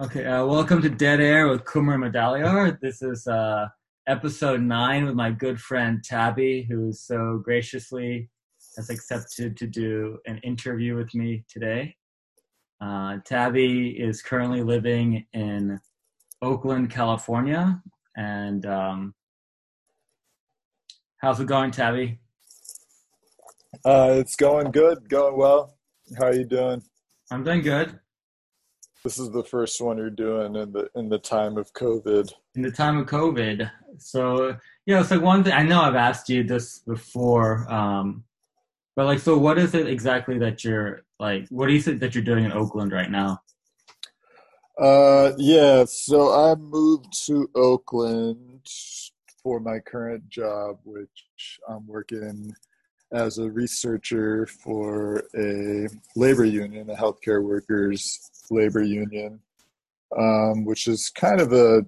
Okay, uh, welcome to Dead Air with Kumar Madaliar. This is uh, episode nine with my good friend Tabby, who so graciously has accepted to do an interview with me today. Uh, Tabby is currently living in Oakland, California, and um, how's it going, Tabby? Uh, it's going good, going well. How are you doing? I'm doing good. This is the first one you're doing in the in the time of COVID. In the time of COVID, so you know, it's like one thing. I know I've asked you this before, um, but like, so what is it exactly that you're like? What do you think that you're doing in Oakland right now? Uh, yeah. So I moved to Oakland for my current job, which I'm working as a researcher for a labor union, a healthcare workers labor union, um, which is kind of a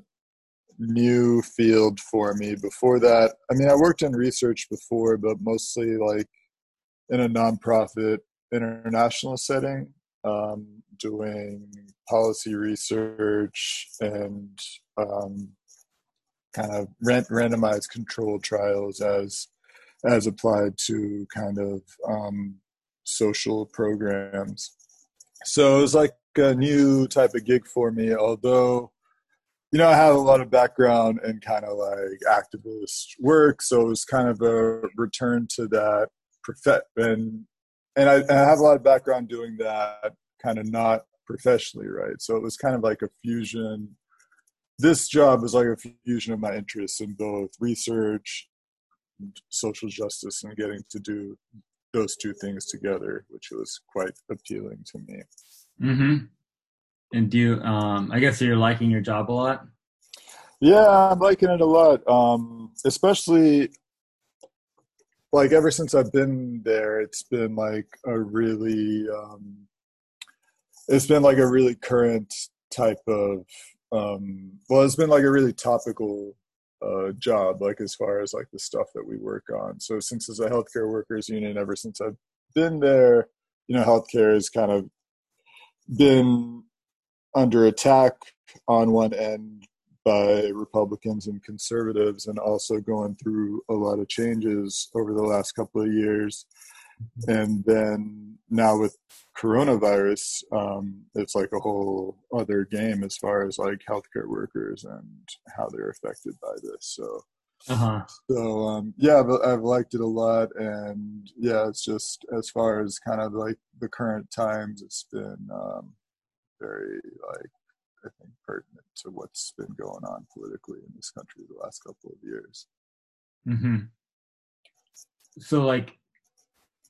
new field for me. Before that, I mean, I worked in research before, but mostly like in a nonprofit international setting, um, doing policy research and um, kind of randomized control trials as as applied to kind of um, social programs. So it was like a new type of gig for me, although you know, I have a lot of background in kind of like activist work, so it was kind of a return to that prof- and and I, and I have a lot of background doing that kind of not professionally, right? So it was kind of like a fusion. This job was like a fusion of my interests in both research, social justice, and getting to do those two things together, which was quite appealing to me. Mm-hmm. And do you, um, I guess you're liking your job a lot? Yeah, I'm liking it a lot. Um, especially like ever since I've been there, it's been like a really, um, it's been like a really current type of, um, well, it's been like a really topical uh, job, like as far as like the stuff that we work on. So since it's a healthcare workers union, ever since I've been there, you know, healthcare is kind of been under attack on one end by Republicans and conservatives, and also going through a lot of changes over the last couple of years. And then now with coronavirus, um, it's like a whole other game as far as like healthcare workers and how they're affected by this. So, uh-huh. so um, yeah, I've, liked it a lot, and yeah, it's just as far as kind of like the current times, it's been um, very like I think pertinent to what's been going on politically in this country the last couple of years. Mm-hmm. So like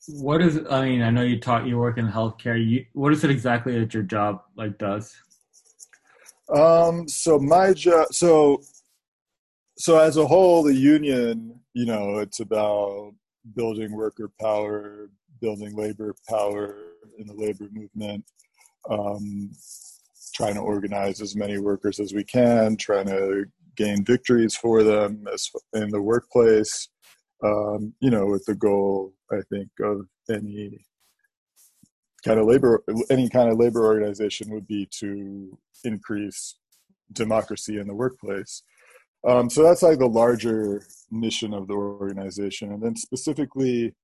what is I mean, I know you taught you work in healthcare. You what is it exactly that your job like does? Um so my job so so as a whole the union, you know, it's about building worker power, building labor power in the labor movement um, trying to organize as many workers as we can, trying to gain victories for them as in the workplace. Um, you know, with the goal, I think, of any kind of labor, any kind of labor organization would be to increase democracy in the workplace. Um, so that's like the larger mission of the organization, and then specifically,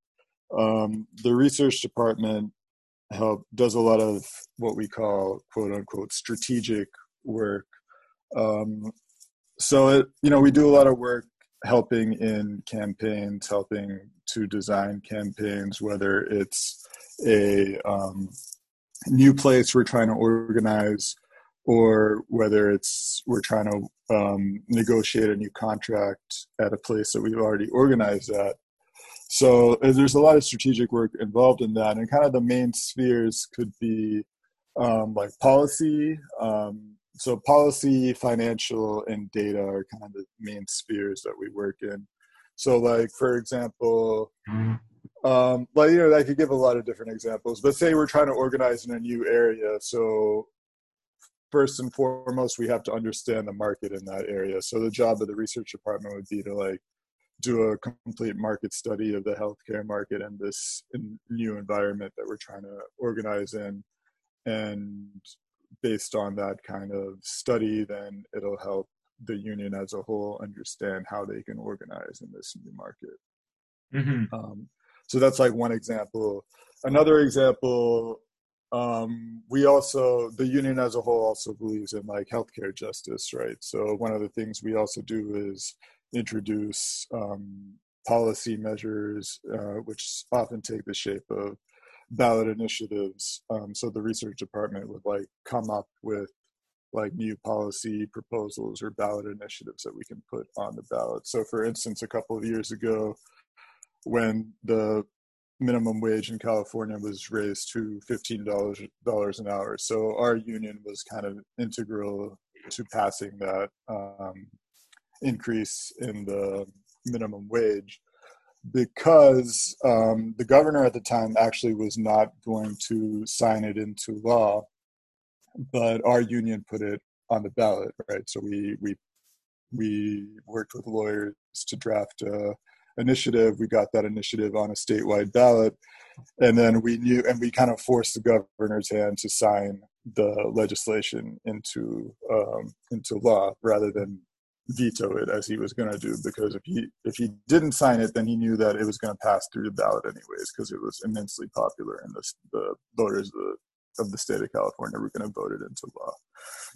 um, the research department help does a lot of what we call quote unquote strategic work. Um, so it, you know, we do a lot of work helping in campaigns, helping to design campaigns, whether it's a um, new place we're trying to organize or whether it's we're trying to um, negotiate a new contract at a place that we've already organized at so uh, there's a lot of strategic work involved in that, and kind of the main spheres could be um, like policy. Um, so policy, financial, and data are kind of the main spheres that we work in. So, like for example, um, like you know, I could give a lot of different examples. But say we're trying to organize in a new area, so first and foremost, we have to understand the market in that area. So the job of the research department would be to like do a complete market study of the healthcare market and this new environment that we're trying to organize in and based on that kind of study, then it'll help the union as a whole understand how they can organize in this new market. Mm-hmm. Um, so that's like one example. Another example, um, we also the union as a whole also believes in like healthcare justice, right? So one of the things we also do is introduce um, policy measures, uh, which often take the shape of ballot initiatives. Um, so the research department would like come up with like new policy proposals or ballot initiatives that we can put on the ballot. So for instance, a couple of years ago, when the minimum wage in California was raised to fifteen dollars an hour. So our union was kind of integral to passing that um, increase in the minimum wage because um, the governor at the time actually was not going to sign it into law, but our union put it on the ballot, right? So we we we worked with lawyers to draft a initiative. We got that initiative on a statewide ballot, and then we knew, and we kind of forced the governor's hand to sign the legislation into um, into law rather than veto it as he was going to do because if he if he didn't sign it then he knew that it was going to pass through the ballot anyways because it was immensely popular and the, the voters of the, of the state of california were going to vote it into law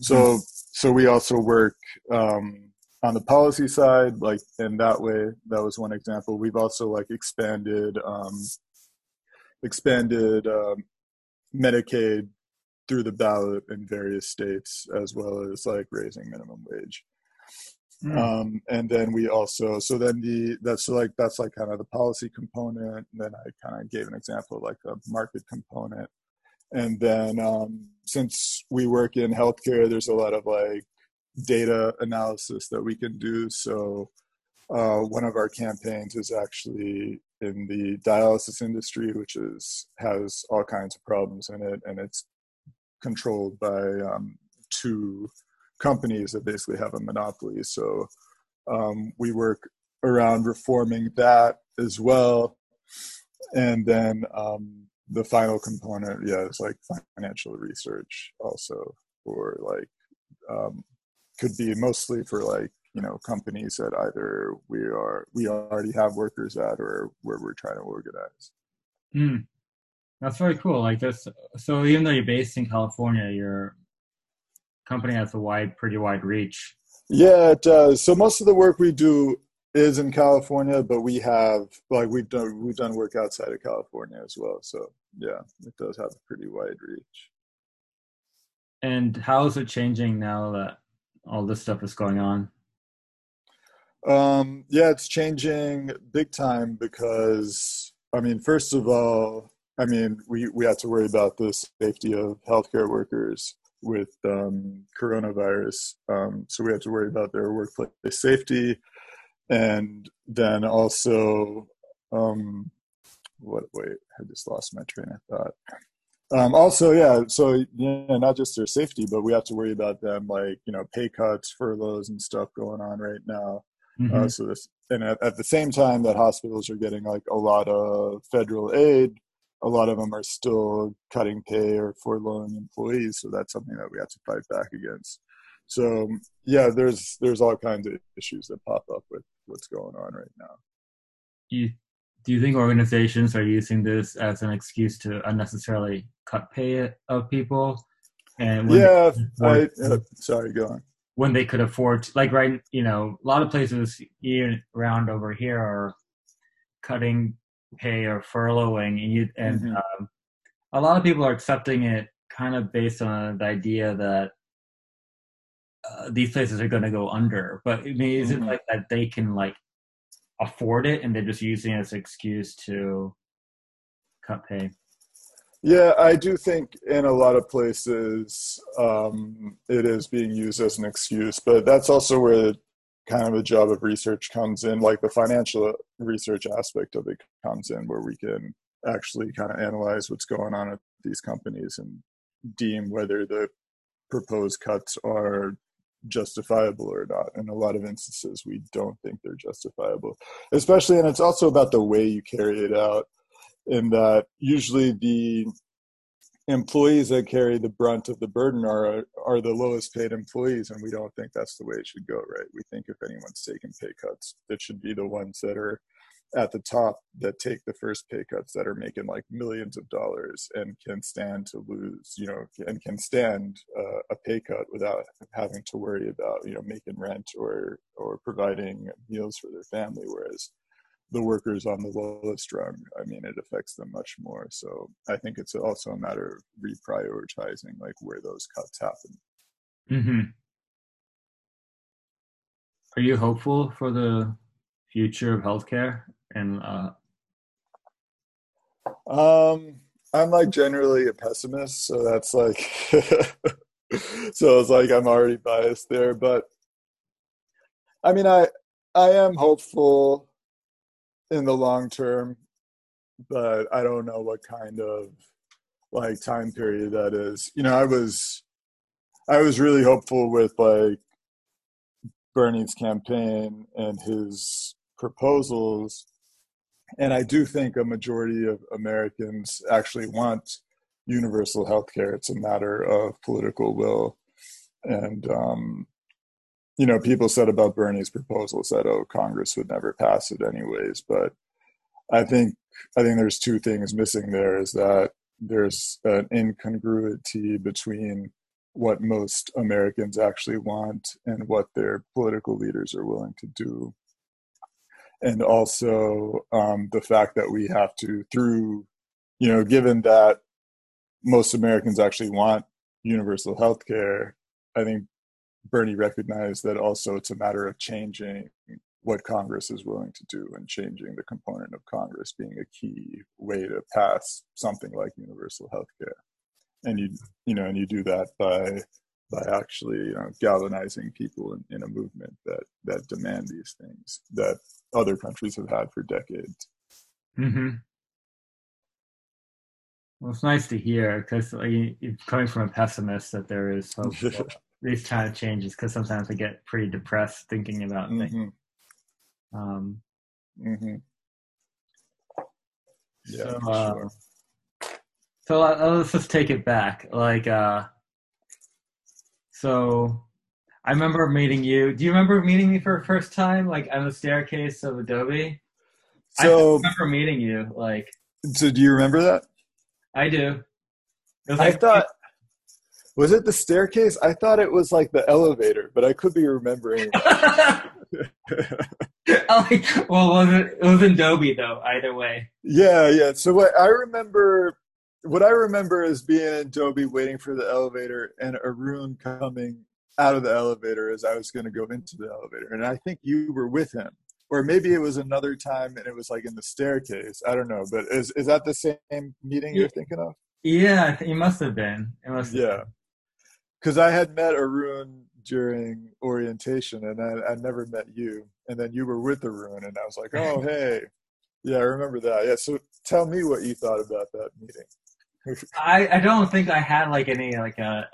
so mm-hmm. so we also work um, on the policy side like in that way that was one example we've also like expanded um, expanded um, medicaid through the ballot in various states as well as like raising minimum wage Mm. Um, and then we also, so then the, that's like, that's like kind of the policy component. And then I kind of gave an example of like a market component. And then um, since we work in healthcare, there's a lot of like data analysis that we can do. So uh, one of our campaigns is actually in the dialysis industry, which is has all kinds of problems in it, and it's controlled by um, two companies that basically have a monopoly. So um, we work around reforming that as well. And then um, the final component, yeah, is like financial research also, or like um, could be mostly for like you know companies that either we are we already have workers at or where we're trying to organize. Mm. That's very cool. Like this, so even though you're based in California, you're company has a wide, pretty wide reach. Yeah, it does. So most of the work we do is in California, but we have like we've done we've done work outside of California as well. So yeah, it does have a pretty wide reach. And how is it changing now that all this stuff is going on? Um, yeah, it's changing big time because I mean, first of all, I mean, we we have to worry about the safety of healthcare workers with um, coronavirus. Um, so we have to worry about their workplace safety, and then also, um, what? Wait, I just lost my train of thought. Um, also, yeah, so yeah, not just their safety, but we have to worry about them, like you know, pay cuts, furloughs, and stuff going on right now. Mm-hmm. Uh, so this, and at, at the same time that hospitals are getting like a lot of federal aid, a lot of them are still cutting pay or furloughing employees. So that's something that we have to fight back against. So yeah, there's there's all kinds of issues that pop up with what's going on right now. You, do you think organizations are using this as an excuse to unnecessarily cut pay of people? And yeah, I, uh, sorry, go on. When they could afford, to, like right, you know, a lot of places even around over here are cutting pay or furloughing, and you and mm-hmm. um, a lot of people are accepting it kind of based on the idea that uh, these places are going to go under. But I mean, is mm-hmm. it like that they can like afford it and they're just using it as an excuse to cut pay? Yeah, I do think in a lot of places um, it is being used as an excuse, but that's also where kind of the job of research comes in, like the financial research aspect of it comes in, where we can actually kind of analyze what's going on at these companies and deem whether the proposed cuts are justifiable or not. In a lot of instances, we don't think they're justifiable, especially, and it's also about the way you carry it out. In that, usually the employees that carry the brunt of the burden are are the lowest paid employees and we don't think that's the way it should go right we think if anyone's taking pay cuts it should be the ones that are at the top that take the first pay cuts that are making like millions of dollars and can stand to lose you know and can stand uh, a pay cut without having to worry about you know making rent or or providing meals for their family whereas the workers on the lowest rung, I mean, it affects them much more. So I think it's also a matter of reprioritizing, like where those cuts happen. Mm-hmm. Are you hopeful for the future of healthcare? And uh... um, I'm like generally a pessimist, so that's like, so it's like I'm already biased there. But I mean, I I am hopeful in the long term, but I don't know what kind of like time period that is. You know, I was I was really hopeful with like Bernie's campaign and his proposals. And I do think a majority of Americans actually want universal health care. It's a matter of political will. And um, you know, people said about Bernie's proposals that oh, Congress would never pass it anyways. But I think I think there's two things missing there. Is that there's an incongruity between what most Americans actually want and what their political leaders are willing to do. And also um, the fact that we have to, through, you know, given that most Americans actually want universal health care, I think Bernie recognized that also it's a matter of changing what Congress is willing to do and changing the component of Congress being a key way to pass something like universal health care. And you you know, and you do that by by actually you know, galvanizing people in, in a movement that that demand these things that other countries have had for decades. Mm-hmm. Well, it's nice to hear because like, coming from a pessimist that there is hope these kind of changes because sometimes I get pretty depressed thinking about mm-hmm. things. Um, mm-hmm. Yeah, so, uh, sure. so uh, let's just take it back. Like, uh, so I remember meeting you. Do you remember meeting me for the first time, like on the staircase of Adobe? So I remember meeting you. Like, so do you remember that? I do. Like, I thought was it the staircase? I thought it was like the elevator, but I could be remembering. like, well, was it? It was in Dobie though. Either way. Yeah, yeah. So what I remember, what I remember is being in Dobie waiting for the elevator, and Arun coming out of the elevator as I was going to go into the elevator, and I think you were with him, or maybe it was another time, and it was like in the staircase. I don't know, but is is that the same meeting you're thinking of? Yeah, it must have been. It must. Have yeah. Because I had met Arun during orientation, and I, I never met you, and then you were with Arun, and I was like, oh hey, yeah, I remember that. Yeah, so tell me what you thought about that meeting. I I don't think I had like any like a. Uh,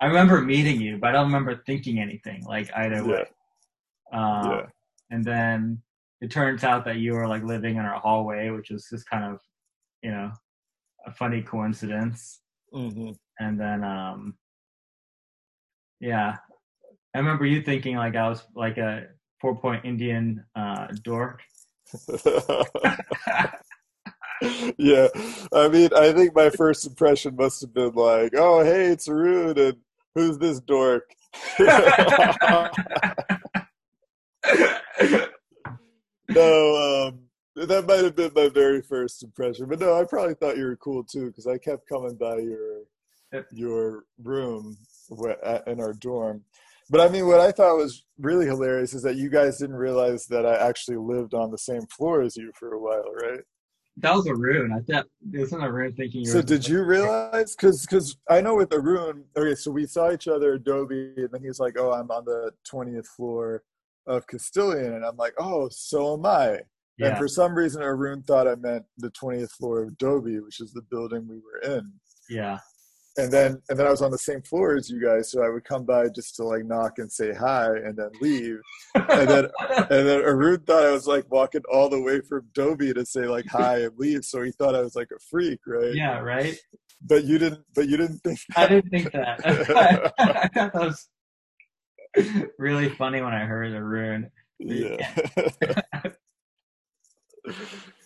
I remember meeting you, but I don't remember thinking anything like either yeah. way. Uh, yeah. And then it turns out that you were like living in our hallway, which was just kind of, you know, a funny coincidence. Mm-hmm. And then um, yeah, I remember you thinking like I was like a four point Indian uh, dork. yeah, I mean, I think my first impression must have been like, "Oh, hey, it's Arun, and who's this dork?" no, um, that might have been my very first impression, but no, I probably thought you were cool too because I kept coming by your your room in our dorm. But I mean, what I thought was really hilarious is that you guys didn't realize that I actually lived on the same floor as you for a while, right? That was Arun. I thought it wasn't Arun thinking you. So did you realize? Because because I know with Arun. Okay, so we saw each other at Dobie, and then he's like, "Oh, I'm on the twentieth floor of Castilian," and I'm like, "Oh, so am I." Yeah. And for some reason, Arun thought I meant the twentieth floor of Dobie, which is the building we were in. Yeah. And then and then I was on the same floor as you guys, so I would come by just to like knock and say hi, and then leave. And then and then Arun thought I was like walking all the way from Dobie to say like hi and leave, so he thought I was like a freak, right? Yeah, right. But you didn't. But you didn't think. That. I didn't think that. I thought that was really funny when I heard Arun. Yeah.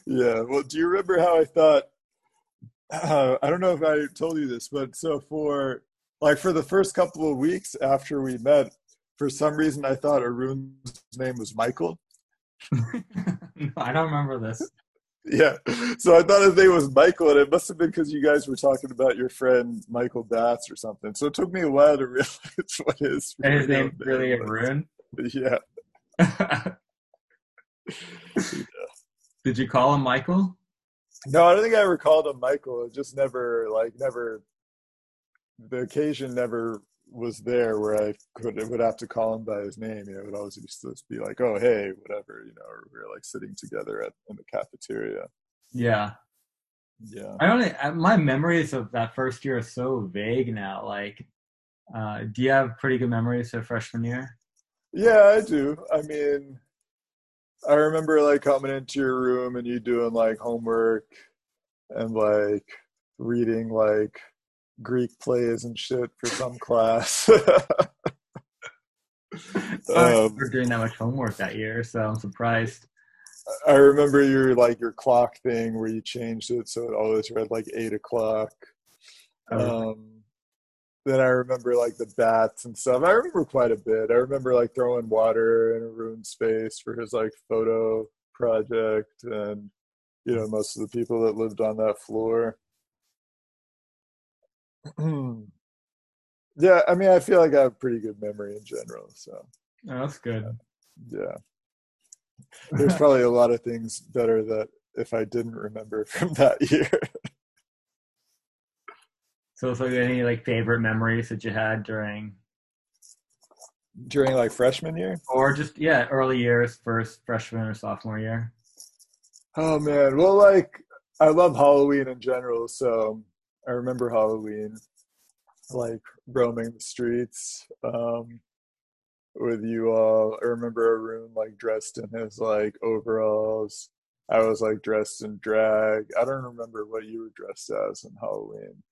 yeah. Well, do you remember how I thought? Uh, I don't know if I told you this, but so for like for the first couple of weeks after we met, for some reason I thought Arun's name was Michael. no, I don't remember this. Yeah. So I thought his name was Michael, and it must have been because you guys were talking about your friend Michael Batts or something. So it took me a while to realize what his, and his name really Arun. Yeah. yeah. Did you call him Michael? No, I don't think I ever called him Michael. It just never, like, never. The occasion never was there where I could would have to call him by his name. You know, it would always just be like, "Oh, hey, whatever," you know, or we were like sitting together at in the cafeteria. Yeah, yeah. I don't. My memories of that first year are so vague now. Like, uh, do you have pretty good memories of freshman year? Yeah, I do. I mean, I remember like coming into your room and you doing like homework and like reading like Greek plays and shit for some class. um, we're doing that much homework that year, so I'm surprised. I remember your like your clock thing where you changed it so it always read like eight o'clock. Oh, um, then I remember like the bats and stuff. I remember quite a bit. I remember like throwing water in a room space for his like photo project and you know most of the people that lived on that floor. yeah, I mean I feel like I have pretty good memory in general, so oh, that's good. Yeah. There's probably a lot of things better that if I didn't remember from that year. So, so any like favorite memories that you had during during like freshman year, or just yeah, early years, first freshman or sophomore year? Oh man, well, like I love Halloween in general, so I remember Halloween, like roaming the streets um, with you all. I remember Arun like dressed in his like overalls. I was like dressed in drag. I don't remember what you were dressed as in Halloween.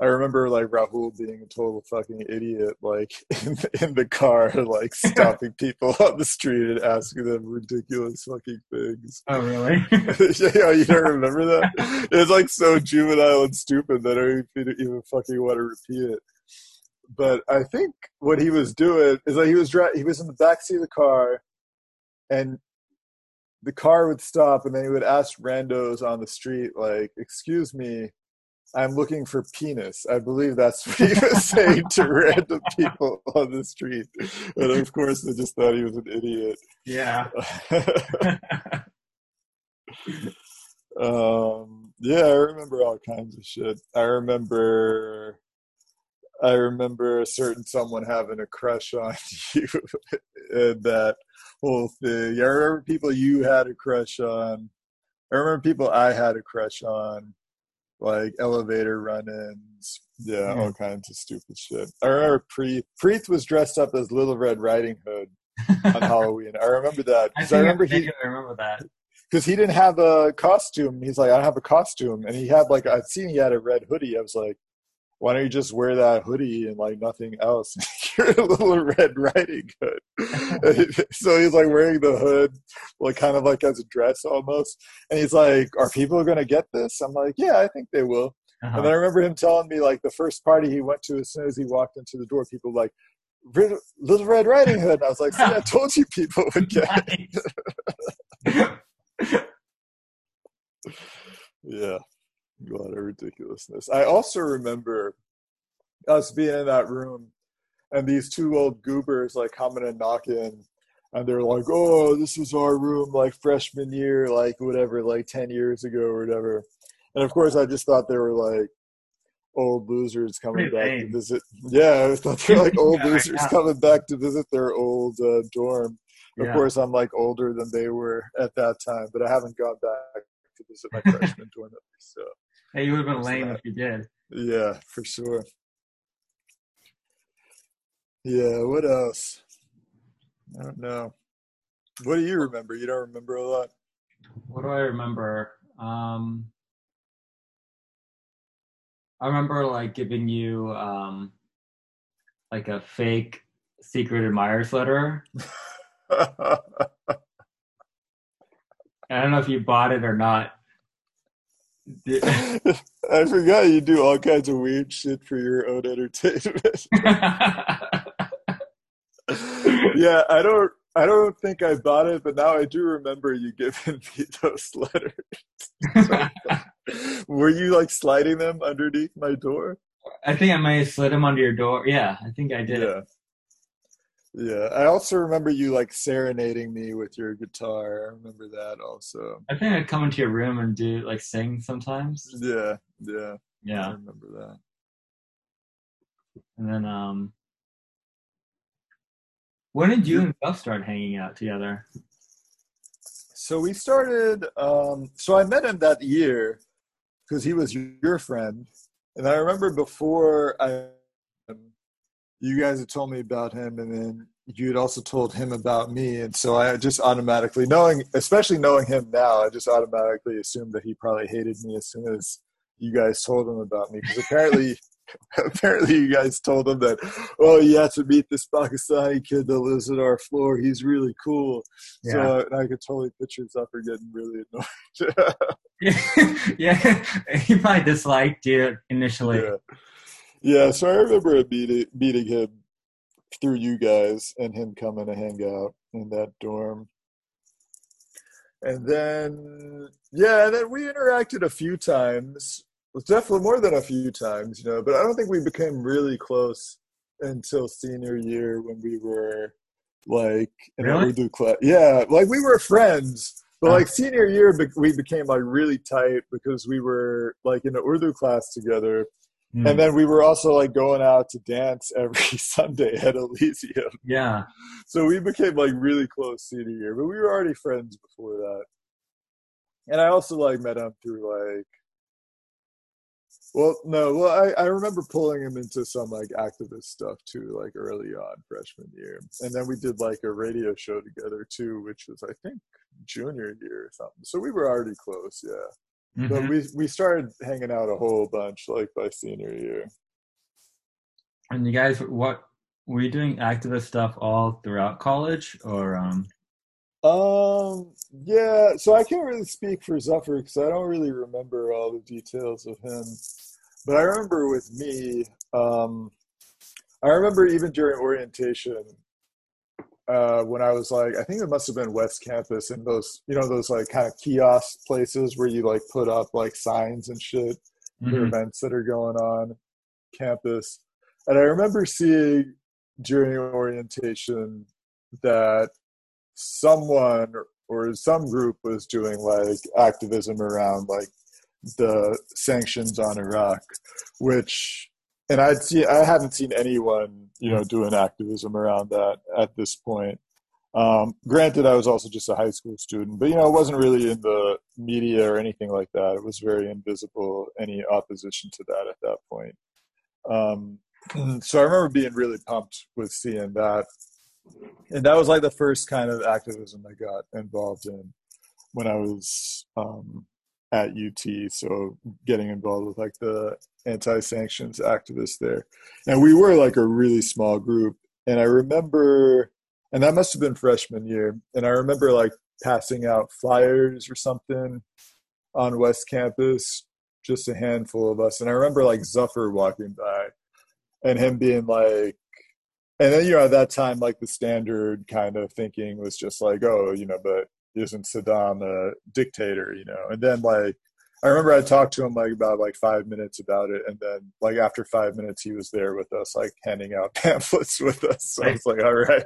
I remember like Rahul being a total fucking idiot, like in, in the car, like stopping people on the street and asking them ridiculous fucking things. Oh, really? yeah, you don't remember that? It's like so juvenile and stupid that I don't even fucking want to repeat it. But I think what he was doing is like he was dry, he was in the backseat of the car, and the car would stop, and then he would ask randos on the street, like, "Excuse me." I'm looking for penis. I believe that's what he was saying to random people on the street. And of course, they just thought he was an idiot. Yeah. um, yeah, I remember all kinds of shit. I remember. I remember a certain someone having a crush on you and that whole thing. I remember people you had a crush on. I remember people I had a crush on like elevator run-ins, yeah, all kinds of stupid shit. I remember Preet. Preet was dressed up as Little Red Riding Hood on Halloween. I remember that because I, I, remember he. I remember that because he didn't have a costume. He's like, I don't have a costume, and he had like I'd seen he had a red hoodie. I was like, why don't you just wear that hoodie and like nothing else? You're a little Red Riding Hood. so he's like wearing the hood, like kind of like as a dress almost. And he's like, Are people going to get this? I'm like, Yeah, I think they will. Uh-huh. And I remember him telling me like the first party he went to, as soon as he walked into the door, people like, Little Red Riding Hood. And I was like, See, I told you people would get it. yeah a lot of ridiculousness. I also remember us being in that room and these two old goobers like coming and knocking and they're like, Oh, this is our room like freshman year, like whatever, like ten years ago or whatever. And of course I just thought they were like old losers coming Pretty back lame. to visit yeah, I thought they were like old yeah, losers coming back to visit their old uh, dorm. Of yeah. course I'm like older than they were at that time, but I haven't gone back to visit my freshman dorm. So Hey, you would have been lame if you did. Yeah, for sure. Yeah, what else? I don't know. What do you remember? You don't remember a lot? What do I remember? Um, I remember like giving you um, like a fake secret admirers letter. I don't know if you bought it or not. I forgot you do all kinds of weird shit for your own entertainment. yeah, I don't I don't think I bought it, but now I do remember you giving me those letters. Were you like sliding them underneath my door? I think I might have slid them under your door. Yeah, I think I did. Yeah. Yeah. I also remember you like serenading me with your guitar. I remember that also. I think I'd come into your room and do like sing sometimes. Yeah, yeah. yeah. I remember that. And then um when did you and Buff start hanging out together? So we started. Um, so I met him that year because he was your friend, and I remember before I, you guys had told me about him, and then you had also told him about me, and so I just automatically knowing, especially knowing him now, I just automatically assumed that he probably hated me as soon as you guys told him about me because apparently. Apparently, you guys told him that, oh, you have to meet this Pakistani kid that lives on our floor. He's really cool. So and I could totally picture Zuffer getting really annoyed. yeah, he probably disliked you initially. yeah. yeah, so I remember meeting, meeting him through you guys and him coming to hang out in that dorm. And then, yeah, and then we interacted a few times. Definitely more than a few times, you know, but I don't think we became really close until senior year when we were like in Really? our Urdu class. Yeah, like we were friends, but like senior year, we became like really tight because we were like in an Urdu class together. Hmm. And then we were also like going out to dance every Sunday at Elysium. yeah. So we became like really close senior year, but we were already friends before that. And I also like met him through like, well, no, well, I, I remember pulling him into some like activist stuff too, like early on freshman year. And then we did like a radio show together too, which was, I think, junior year or something. So we were already close, yeah. But Mhm. we, we started hanging out a whole bunch like by senior year. And you guys, what were you doing activist stuff all throughout college, or um? Um. Yeah. So I can't really speak for Zuffer because I don't really remember all the details of him. But I remember with me, um, I remember even during orientation, uh, when I was like, I think it must have been West Campus and those, you know, those like kind of kiosk places where you like put up like signs and shit for mhm. events that are going on campus. And I remember seeing during orientation that someone or some group was doing like activism around like the sanctions on Iraq, which and I'd see I hadn't seen anyone, you know, doing activism around that at this point. Um, granted, I was also just a high school student, but you know, it wasn't really in the media or anything like that. It was very invisible, any opposition to that at that point. Um, so I remember being really pumped with seeing that. And that was like the first kind of activism I got involved in when I was um, at UT. So getting involved with like the anti sanctions activists there. And we were like a really small group. And I remember, and that must have been freshman year. And I remember like passing out flyers or something on West Campus, just a handful of us. And I remember like Zuffer walking by and him being like, and then, you know, at that time, like the standard kind of thinking was just like, oh, you know, but isn't Saddam a dictator, you know? And then, like, I remember I talked to him like about like five minutes about it, and then like after five minutes, he was there with us, like handing out pamphlets with us. So I was like, all right.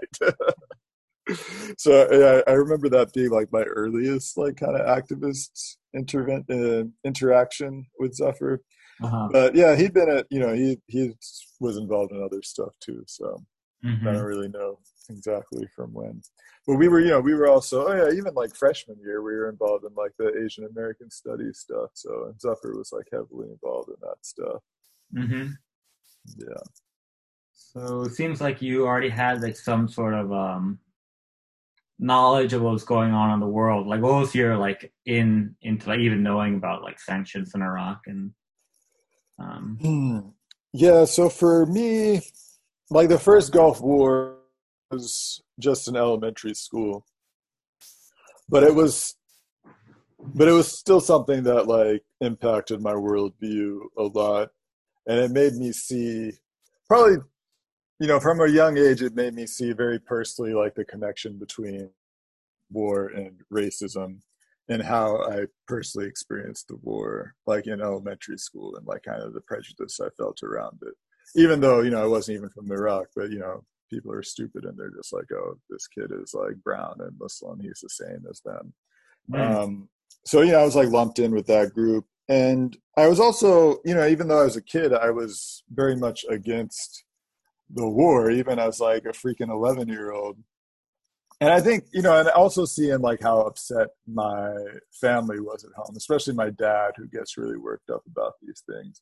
so yeah, I remember that being like my earliest like kind of activist intervent uh, interaction with Zuffer. Uh-huh. But yeah, he'd been at you know he he was involved in other stuff too. So I Mhm. don't really know exactly from when. But we were, you know, we were also, oh yeah, even like freshman year, we were involved in like the Asian American studies stuff. So and Zuffer was like heavily involved in that stuff. Mm-hmm. Yeah. So it seems like you already had like some sort of um, knowledge of what was going on in the world. Like, what was your like in into like even knowing about like sanctions in Iraq and um, Hmm. Yeah, so for me, like the first Gulf War was just an elementary school. But it was but it was still something that like impacted my worldview a lot. And it made me see probably you know, from a young age it made me see very personally like the connection between war and racism and how I personally experienced the war, like in elementary school, and like kind of the prejudice I felt around it. Even though you know I wasn't even from Iraq, but you know people are stupid and they're just like, oh, this kid is like brown and Muslim, he's the same as them. mm, Um, so you know I was like lumped in with that group, and I was also you know even though I was a kid, I was very much against the war, even as like a freaking eleven year old and I think you know, and also seeing like how upset my family was at home, especially my dad, who gets really worked up about these things.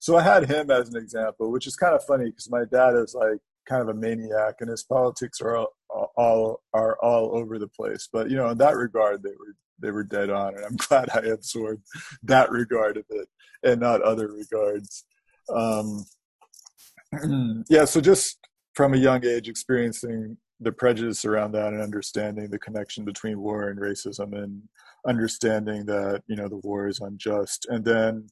So I had him as an example, which is kind of funny because my dad is like kind of a maniac, and his politics are all, all are all over the place. But you know, in that regard, they were they were dead on, and I'm glad I absorbed that regard of it and not other regards. Um, yeah, so just from a young age, experiencing the prejudice around that and understanding the connection between war and racism and understanding that you know the war is unjust and then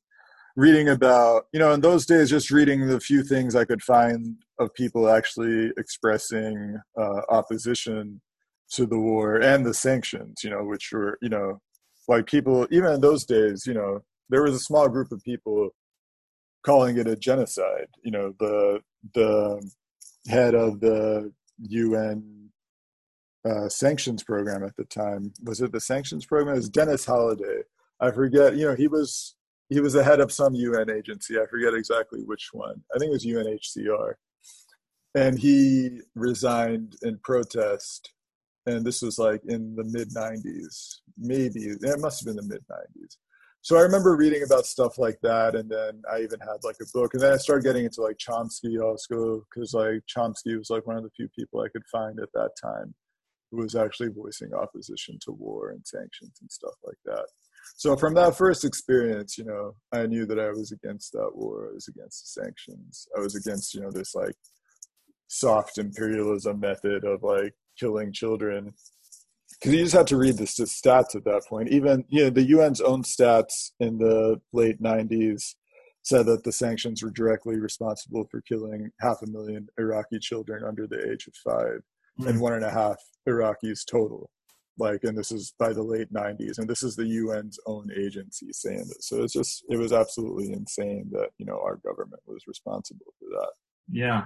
reading about you know in those days just reading the few things i could find of people actually expressing uh, opposition to the war and the sanctions you know which were you know like people even in those days you know there was a small group of people calling it a genocide you know the the head of the UN uh, sanctions program at the time. Was it the sanctions program? It was Denis Halliday. I forget. You know, he was he was the head of some UN agency. I forget exactly which one. I think it was UNHCR, and he resigned in protest. And this was like in the mid '90s, maybe it must have been the mid '90s. So I remember reading about stuff like that, and then I even had like a book, and then I started getting into like Chomsky also, because like Chomsky was like one of the few people I could find at that time who was actually voicing opposition to war and sanctions and stuff like that. So from that first experience, you know, I knew that I was against that war. I was against the sanctions. I was against, you know, this like soft imperialism method of like killing children because you just had to read the stats at that point. Even you know the UN's own stats in the late '90s said that the sanctions were directly responsible for killing half a million Iraqi children under the age of five, mm, and one and a half Iraqis total. Like, and this is by the late '90s, and this is the UN's own agency saying this. So it's just it was absolutely insane that you know our government was responsible for that. yeah.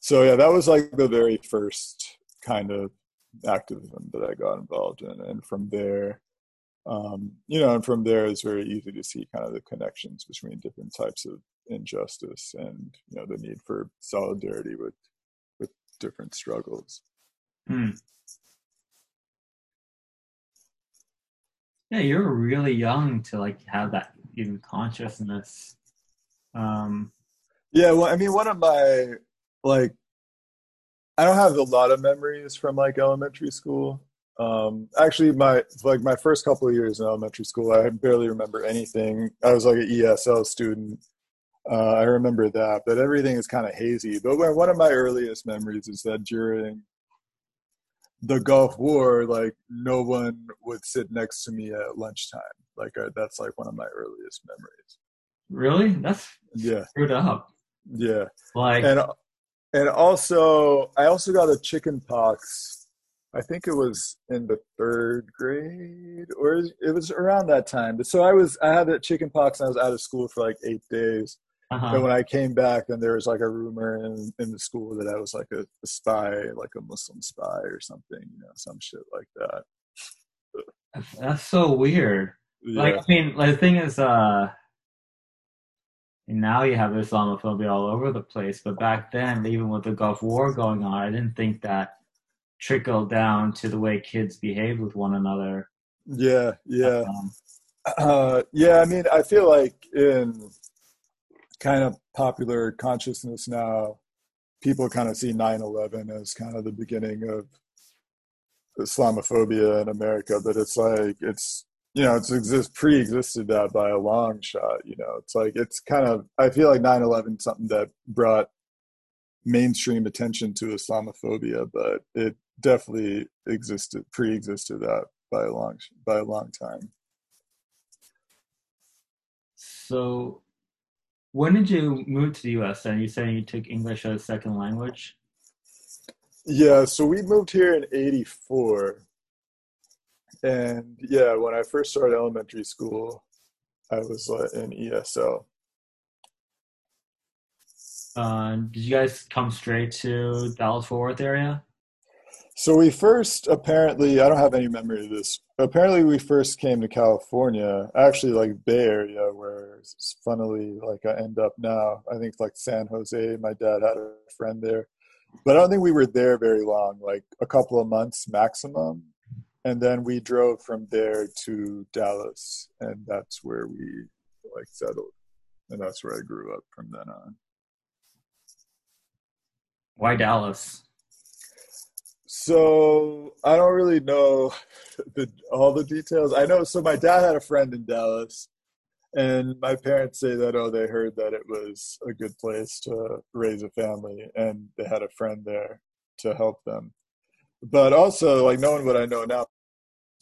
So yeah, that was like the very first kind of activism that I got involved in, and from there, um, you know, and from there it's very easy to see kind of the connections between different types of injustice and you know the need for solidarity with with different struggles. Hmm. Yeah, you're really young to like have that even consciousness. Um, Yeah, well, I mean, one of my like, I don't have a lot of memories from like elementary school. Um, actually, my like my first couple of years in elementary school, I barely remember anything. I was like an ESL student. Uh, I remember that, but everything is kind of hazy. But one of my earliest memories is that during the Gulf War, like no one would sit next to me at lunchtime. Like I, that's like one of my earliest memories. really? That's Yeah, screwed up. yeah. Like, and and also I also got a chicken pox. I think it was in the third grade, or it was around that time. But so I was I had that chicken pox, and I was out of school for like eight days. Uh-huh. And when I came back, then there was like a rumor in in the school that I was like a, a spy, like a Muslim spy or something, you know, some shit like that. that's so weird. Yeah, Like, I mean, like, the thing is, uh, now you have Islamophobia all over the place, but back then, even with the Gulf War going on, I didn't think that trickled down to the way kids behaved with one another. yeah, yeah. Um, Uh, yeah, I mean, I feel like in kind of popular consciousness now, people kind of see 9/11 as kind of the beginning of Islamophobia in America, but it's like it's you know it's exist pre-existed that by a long shot. You know, it's like it's kind of I feel like 9/11 something that brought mainstream attention to Islamophobia, but it definitely existed pre-existed that by a long by a long time. So, when did you move to the U.S. And you saying you took English as a second language? Yeah, so we moved here in '84, and yeah, when I first started elementary school, I was in ESL. Uh, did you guys come straight to Dallas Fort Worth area? So we first apparently I don't have any memory of this. Apparently we first came to California, actually like Bay Area where funnily like I end up now. I think like San Jose. My dad had a friend there. But I don't think we were there very long, like a couple of months maximum. And then we drove from there to Dallas and that's where we like settled. And that's where I grew up from then on. Why Dallas? So I don't really know the, all the details. I know. So my dad had a friend in Dallas, and my parents say that oh they heard that it was a good place to raise a family, and they had a friend there to help them. But also, like knowing what I know now,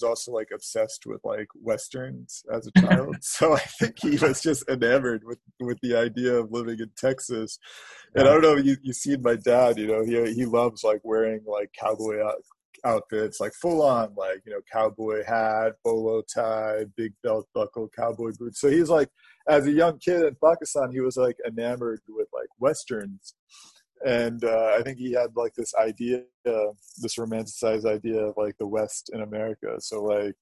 was also like obsessed with like westerns as a child. So i think he was just enamored with with the idea of living in texas. And i don't know you you seen my dad you know he he loves like wearing like cowboy out, outfits like full on like you know cowboy hat bolo tie big belt buckle cowboy boots. So he's like as a young kid in pakistan he was like enamored with like westerns and uh, I think he had like this idea, this romanticized idea of like the West in America. So like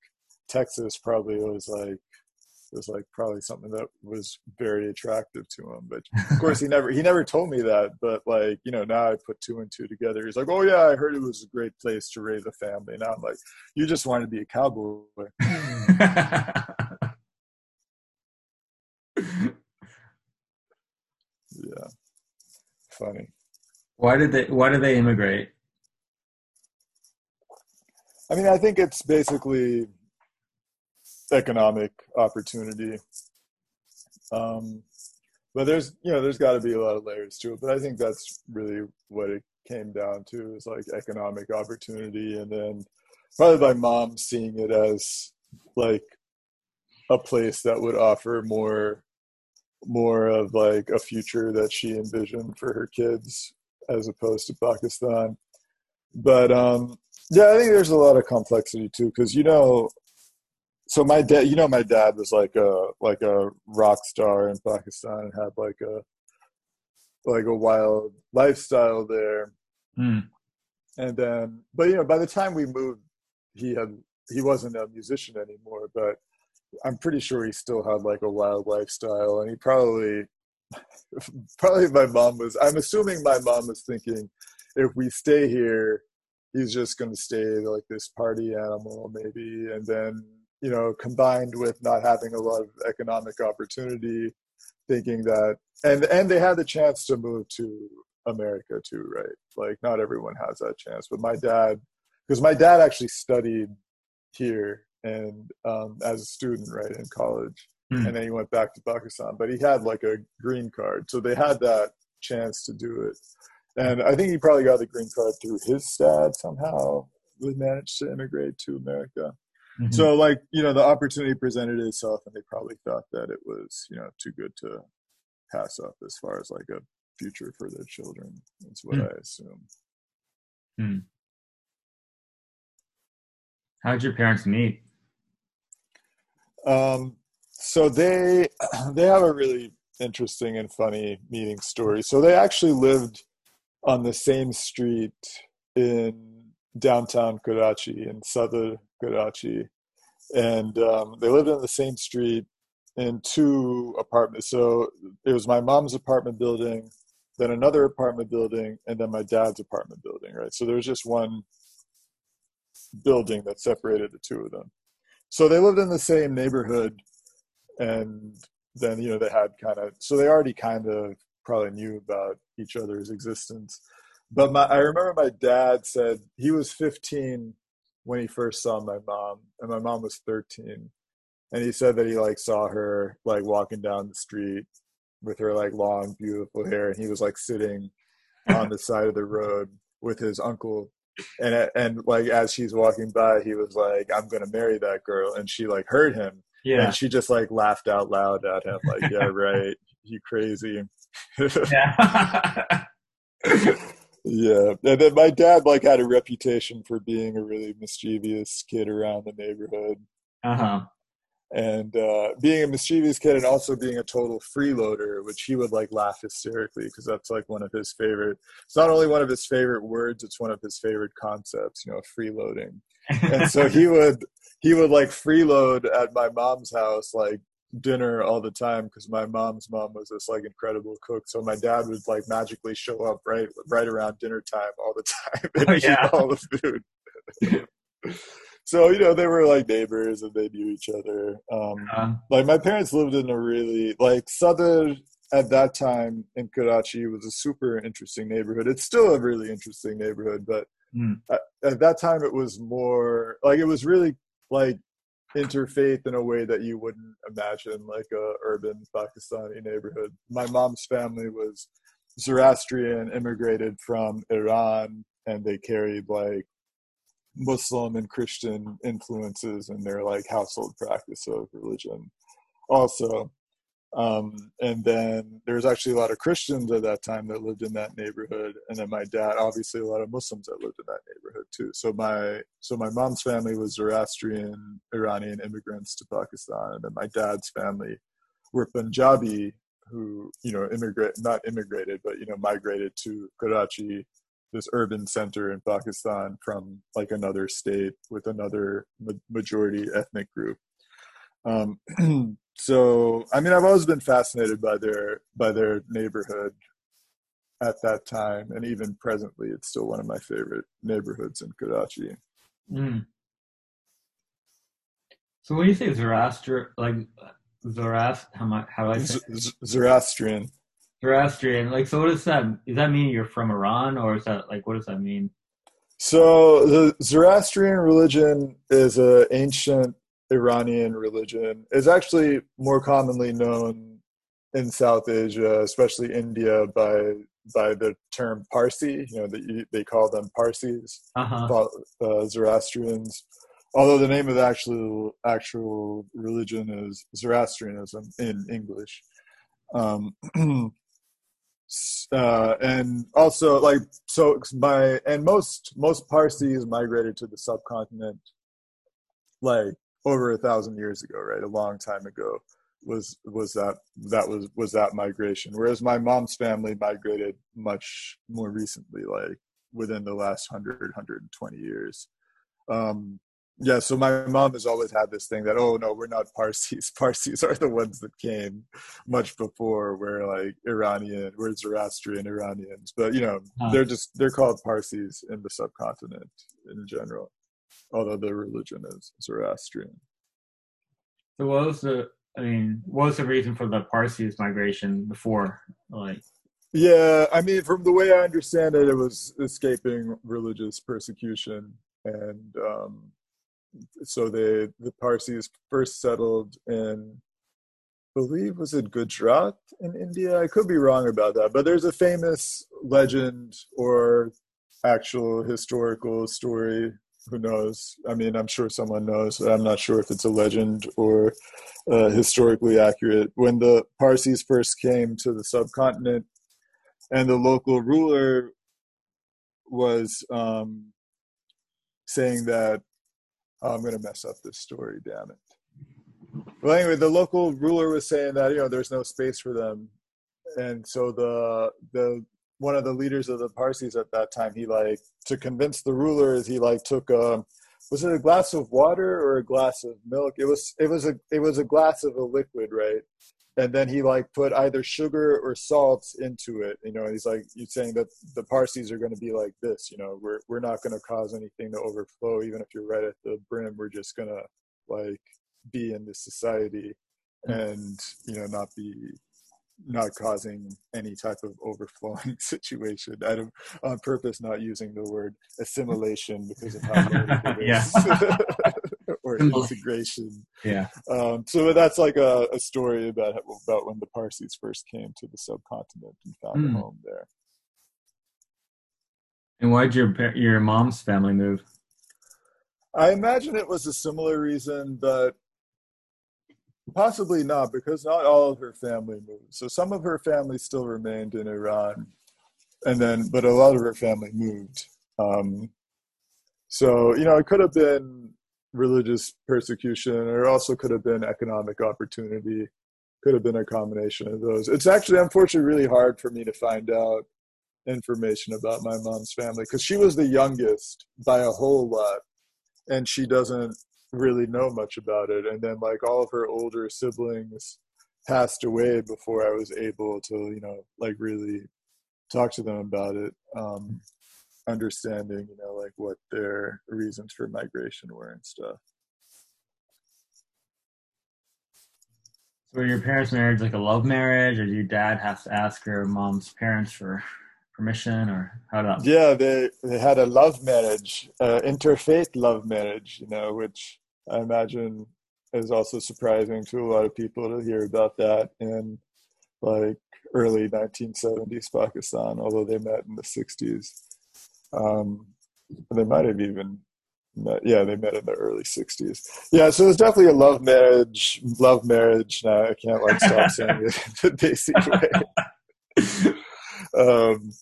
Texas probably was like was like probably something that was very attractive to him. But of course he never he never told me that. But like you know now I put two and two together. He's like, oh yeah, I heard it was a great place to raise a family. Now I'm like, you just wanted to be a cowboy. yeah, funny. Why did they Why did they immigrate? I mean, I think it's basically economic opportunity. Um, but there's you know there's got to be a lot of layers to it. But I think that's really what it came down to is like economic opportunity, and then probably my mom seeing it as like a place that would offer more more of like a future that she envisioned for her kids as opposed to Pakistan. But um, yeah, I think there's a lot of complexity too, because you know, so my dad, you know, my dad was like a like a rock star in Pakistan and had like a like a wild lifestyle there. Mm. And then, but you know, by the time we moved, he had he wasn't a musician anymore, but I'm pretty sure he still had like a wild lifestyle, and he probably probably my mom was i'm assuming my mom was thinking if we stay here he's just going to stay like this party animal maybe. And then you know combined with not having a lot of economic opportunity thinking that and and they had the chance to move to america too right? Like not everyone has that chance but my dad because my dad actually studied here and um, as a student right in college mm. and then he went back to Pakistan. But he had like a green card, so they had that chance to do it. And I think he probably got the green card through his dad somehow. We managed to immigrate to America. Mm-hmm. So like you know the opportunity presented itself, and they probably thought that it was you know too good to pass up as far as like a future for their children. That's what mm. I assume. Mm. How did your parents meet? Um, so they they have a really interesting and funny meeting story. So they actually lived on the same street in downtown Karachi in southern Karachi, and um, they lived on the same street in two apartments. So it was my mom's apartment building, then another apartment building, and then my dad's apartment building. Right. So there was just one building that separated the two of them. So they lived in the same neighborhood and then you know they had kind of so they already kind of probably knew about each other's existence. But my I remember my dad said he was 15 when he first saw my mom, and my mom was 13, and he said that he like saw her like walking down the street with her like long beautiful hair, and he was like sitting on the side of the road with his uncle. And and like as she's walking by he was like i'm gonna marry that girl and she like heard him yeah and she just like laughed out loud at him like yeah right you crazy yeah yeah and then my dad like had a reputation for being a really mischievous kid around the neighborhood uh-huh and uh, being a mischievous kid and also being a total freeloader, which he would like laugh hysterically because that's like one of his favorite. It's not only one of his favorite words; it's one of his favorite concepts. You know, freeloading. and so he would he would like freeload at my mom's house like dinner all the time because my mom's mom was this like incredible cook. So my dad would like magically show up right right around dinner time all the time and oh, yeah. eat all the food. so you know they were like neighbors and they knew each other um, uh-huh. like my parents lived in a really like southern at that time in karachi was a super interesting neighborhood it's still a really interesting neighborhood but mm. at, at, that time it was more like it was really like interfaith in a way that you wouldn't imagine like a urban pakistani neighborhood my mom's family was zoroastrian immigrated from iran and they carried like Muslim and Christian influences in their like household practice of religion also. Um, and then there was actually a lot of Christians at that time that lived in that neighborhood. And then my dad, obviously a lot of Muslims that lived in that neighborhood too. So my, so my mom's family was Zoroastrian Iranian immigrants to Pakistan. And then my dad's family were Punjabi who, you know, immigrate, not immigrated, but, you know, migrated to Karachi this urban center in Pakistan from like another state with another ma- majority ethnic group. Um, so, I mean, I've always been fascinated by their by their neighborhood at that time, and even presently, it's still one of my favorite neighborhoods in Karachi. Mm. So, when you say Zoroaster, like Zoroaster, how, how do I say? Z- Zoroastrian. Zoroastrian. Like, so what does that? Does that mean you're from Iran, or is that like what does that mean? So the Zoroastrian religion is an ancient Iranian religion. is actually more commonly known in South Asia, especially India, by by the term Parsi. You know, they, they call them Parsis, uh-huh. uh, Zoroastrians. Although the name of the actual actual religion is Zoroastrianism in English. Um, uh, and also like so by and most most Parsis migrated to the subcontinent like over a thousand years ago, right? A long time ago was was that that was was that migration. Whereas my mom's family migrated much more recently, like within the last 100 120 years. Um, yeah, so my mom has always had this thing that oh no, we're not Parsis. Parsis are the ones that came much before. We're like Iranian, we're Zoroastrian Iranians, but you know they're just they're called Parsis in the subcontinent in general, although their religion is Zoroastrian. So what was the? I mean, what was the reason for the Parsis migration before? Like, yeah, I mean, from the way I understand it, it was escaping religious persecution and. um so they the Parsis first settled in I believe was it Gujarat in India. I could be wrong about that, but there's a famous legend or actual historical story. Who knows? I mean, I'm sure someone knows. I'm not sure if it's a legend or uh, historically accurate. When the Parsis first came to the subcontinent, and the local ruler was um, saying that oh, I'm going to mess up this story, damn it. Well, anyway, the local ruler was saying that you know there's no space for them, and so the the one of the leaders of the Parsis at that time, he like to convince the rulers, he like took a was it a glass of water or a glass of milk? It was it was a it was a glass of a liquid, right? and then he like put either sugar or salts into it you know he's like he's saying that the parsis are going to be like this you know we're we're not going to cause anything to overflow even if you're right at the brim we're just going to like be in this society and you know not be not causing any type of overflowing situation. Out of on purpose not using the word assimilation because of how it is. Or integration. Yeah. Um, so that's like a, a, story about about when the parsis first came to the subcontinent and found mm. a home there. And why'd your your mom's family move? I imagine it was a similar reason but Possibly not, because not all of her family moved. So some of her family still remained in Iran, and then but a lot of her family moved. Um, so you know, it could have been religious persecution, or also could have been economic opportunity. Could have been a combination of those. It's actually, unfortunately, really hard for me to find out information about my mom's family because she was the youngest by a whole lot, and she doesn't really know much about it. And then like all of her older siblings passed away before I was able to, you know, like really talk to them about it. Um, understanding, you know, like what their reasons for migration were and stuff. So your parents married like a love marriage, or did your dad have to ask your mom's parents for permission, or how that? Yeah, they they had a love marriage, uh, interfaith love marriage, you know, which I imagine is also surprising to a lot of people to hear about that in like early 1970s Pakistan, although they met in the 60s. Um, they might have even met, yeah, they met in the early 60s. Yeah, so it's definitely a love marriage, love marriage. Now I can't like stop saying it the basic way. Um,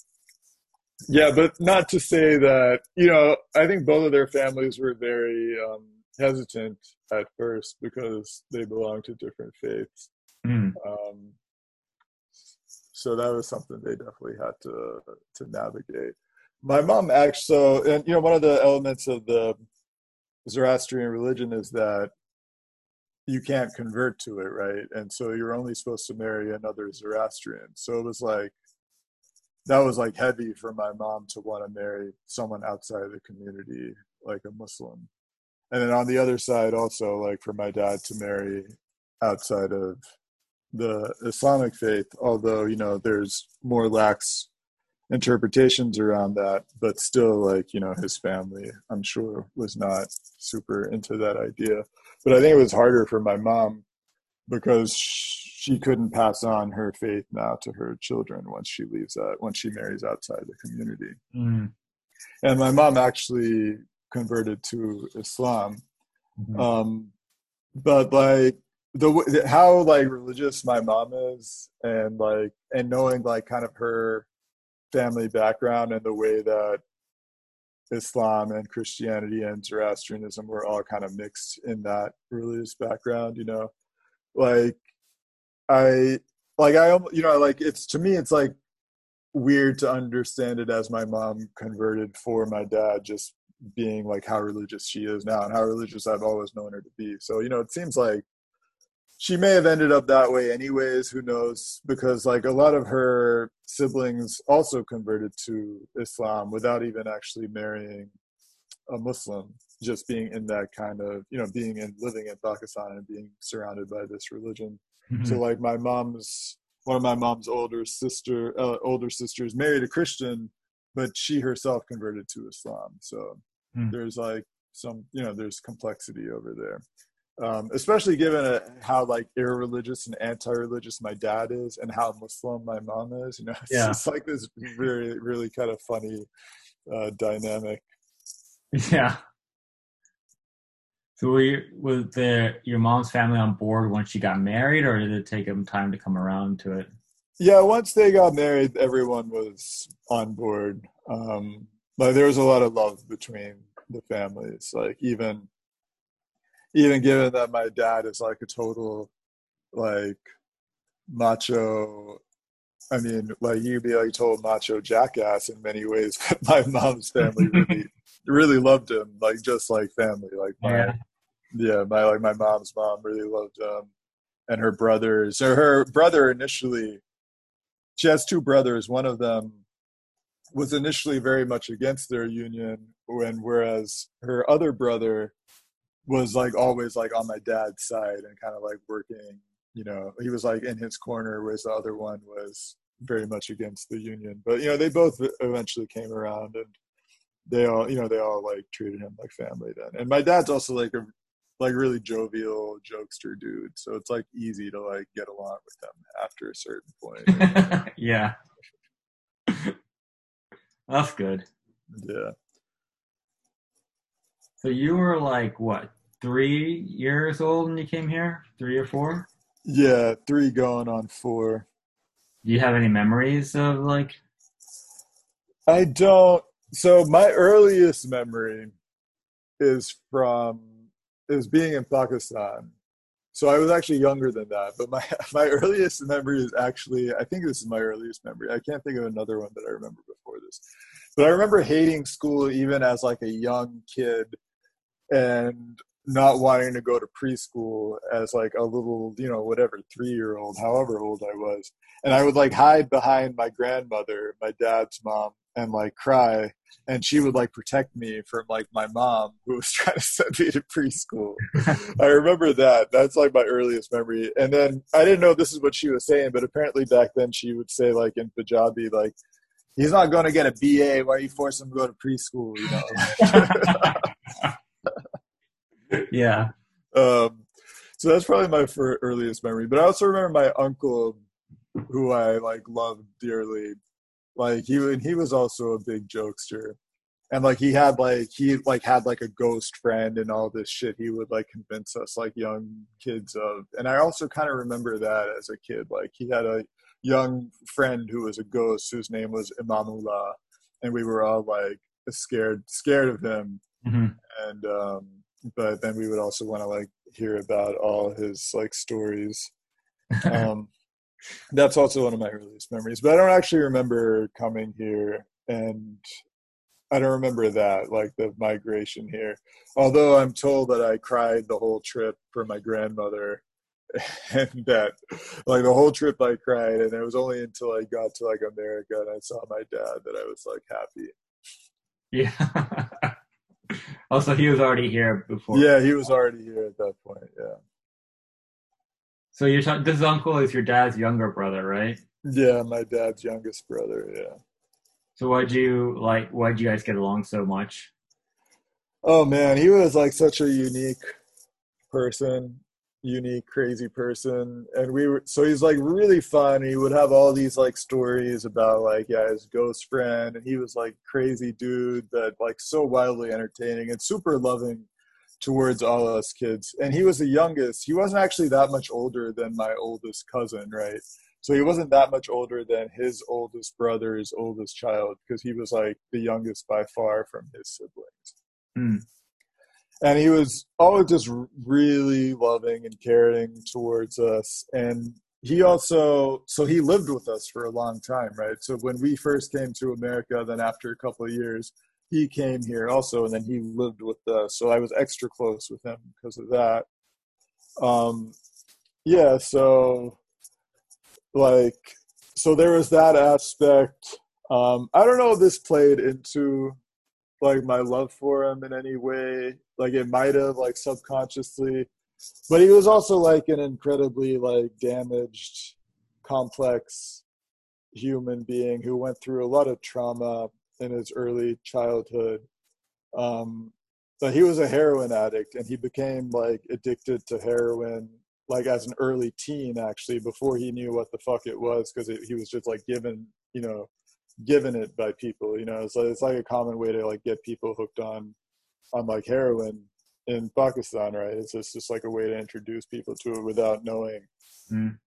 yeah, but not to say that, you know, I think both of their families were very, um, hesitant at first because they belong to different faiths. Mm. Um, so that was something they definitely had to to navigate. My mom actually, so and you know, one of the elements of the Zoroastrian religion is that you can't convert to it, right? And so you're only supposed to marry another Zoroastrian. So it was like that was like heavy for my mom to want to marry someone outside of the community, like a Muslim. And then on the other side also like for my dad to marry outside of the islamic faith although you know there's more lax interpretations around that but still like you know his family i'm sure was not super into that idea. But i think it was harder for my mom because she couldn't pass on her faith now to her children once she leaves that once she marries outside the community mm. and my mom actually converted to Islam. Mm-hmm. Um, but like the how like religious my mom is, and like and knowing like kind of her family background and the way that Islam and Christianity and Zoroastrianism were all kind of mixed in that religious background, you know, like I like I you know like it's to me it's like weird to understand it as my mom converted for my dad just being like how religious she is now and how religious I've always known her to be. So, you know, it seems like she may have ended up that way anyways, who knows? Because like a lot of her siblings also converted to Islam without even actually marrying a Muslim, just being in that kind of, you know, being in living in Pakistan and being surrounded by this religion. Mm-hmm. So like my mom's one of my mom's older sister uh, older sisters married a Christian but she herself converted to Islam. So mm. there's like some, you know, there's complexity over there. Um, especially given a, how like irreligious and anti-religious my dad is and how Muslim my mom is, you know, it's yeah. just like this really, really kind of funny uh, dynamic. Yeah. So were you, was the your mom's family on board once she got married, or did it take them time to come around to it? Yeah, once they got married, everyone was on board. Um, like there was a lot of love between the families. Like even even given that my dad is like a total like macho I mean, like you'd be like told macho jackass in many ways, but my mom's family really really loved him, like just like family. Like my yeah, yeah my like my mom's mom really loved him and her brothers. So her brother initially she has two brothers. One of them was initially very much against their union, when whereas her other brother was like always like on my dad's side and kind of like working you know, he was like in his corner, whereas the other one was very much against the union. But you know, they both eventually came around, and they all, you know, they all like treated him like family then. And my dad's also like a like really jovial jokester dude, so it's like easy to like get along with them after a certain point. yeah, that's good. Yeah. So you were like what, three years old when you came here? Three or four? Yeah, three going on four. Do you have any memories of like? I don't. So my earliest memory is from is being in Pakistan. So I was actually younger than that, but my my earliest memory is actually I think this is my earliest memory. I can't think of another one that I remember before this. But I remember hating school even as like a young kid and not wanting to go to preschool as like a little, you know, whatever, three year old, however old I was. And I would like hide behind my grandmother, my dad's mom, and like cry. And she would like protect me from like my mom who was trying to send me to preschool. I remember that. That's like my earliest memory. And then I didn't know this is what she was saying, but apparently back then she would say like in Punjabi, like, he's not going to get a BA. Why are you forcing him to go to preschool? You know? yeah. Um, so that's probably my first earliest memory. But I also remember my uncle, who I like loved dearly. Like he he was also a big jokester, and like he had like he like had like a ghost friend and all this shit. He would like convince us like young kids of. And I also kind of remember that as a kid. Like he had a young friend who was a ghost whose name was Imamullah, and we were all like scared scared of him. Mm-hmm. And um, but then we would also want to like hear about all his like stories. Um, that's also one of my earliest memories. But I don't actually remember coming here, and I don't remember that like the migration here. Although I'm told that I cried the whole trip for my grandmother, and that like the whole trip I cried, and it was only until I got to like America and I saw my dad that I was like happy. Yeah. also, he was already here before. Yeah, he was already here at that point. Yeah. So you're talking. This uncle is your dad's younger brother, right? Yeah, my dad's youngest brother. Yeah. So why'd you like? Why'd you guys get along so much? Oh man, he was like such a unique person unique, crazy person. And we were, so he's like really fun. He would have all these like stories about like, yeah, his ghost friend. And he was like crazy dude, but like so wildly entertaining and super loving towards all us kids. And he was the youngest. He wasn't actually that much older than my oldest cousin, right? So he wasn't that much older than his oldest brother's oldest child because he was like the youngest by far from his siblings. Hmm and he was always just really loving and caring towards us and he also so he lived with us for a long time right so when we first came to america then after a couple of years he came here also and then he lived with us so i was extra close with him because of that. Um yeah so like so there was that aspect. Um i don't know if this played into like my love for him in any way. Like it might have like subconsciously but he was also like an incredibly like damaged complex human being who went through a lot of trauma in his early childhood um but he was a heroin addict and he became like addicted to heroin like as an early teen actually before he knew what the fuck it was because he was just like given you know given it by people you know it's like it's like a common way to like get people hooked on on like heroin in Pakistan, right? It's just, just like a way to introduce people to it without knowing. Mm.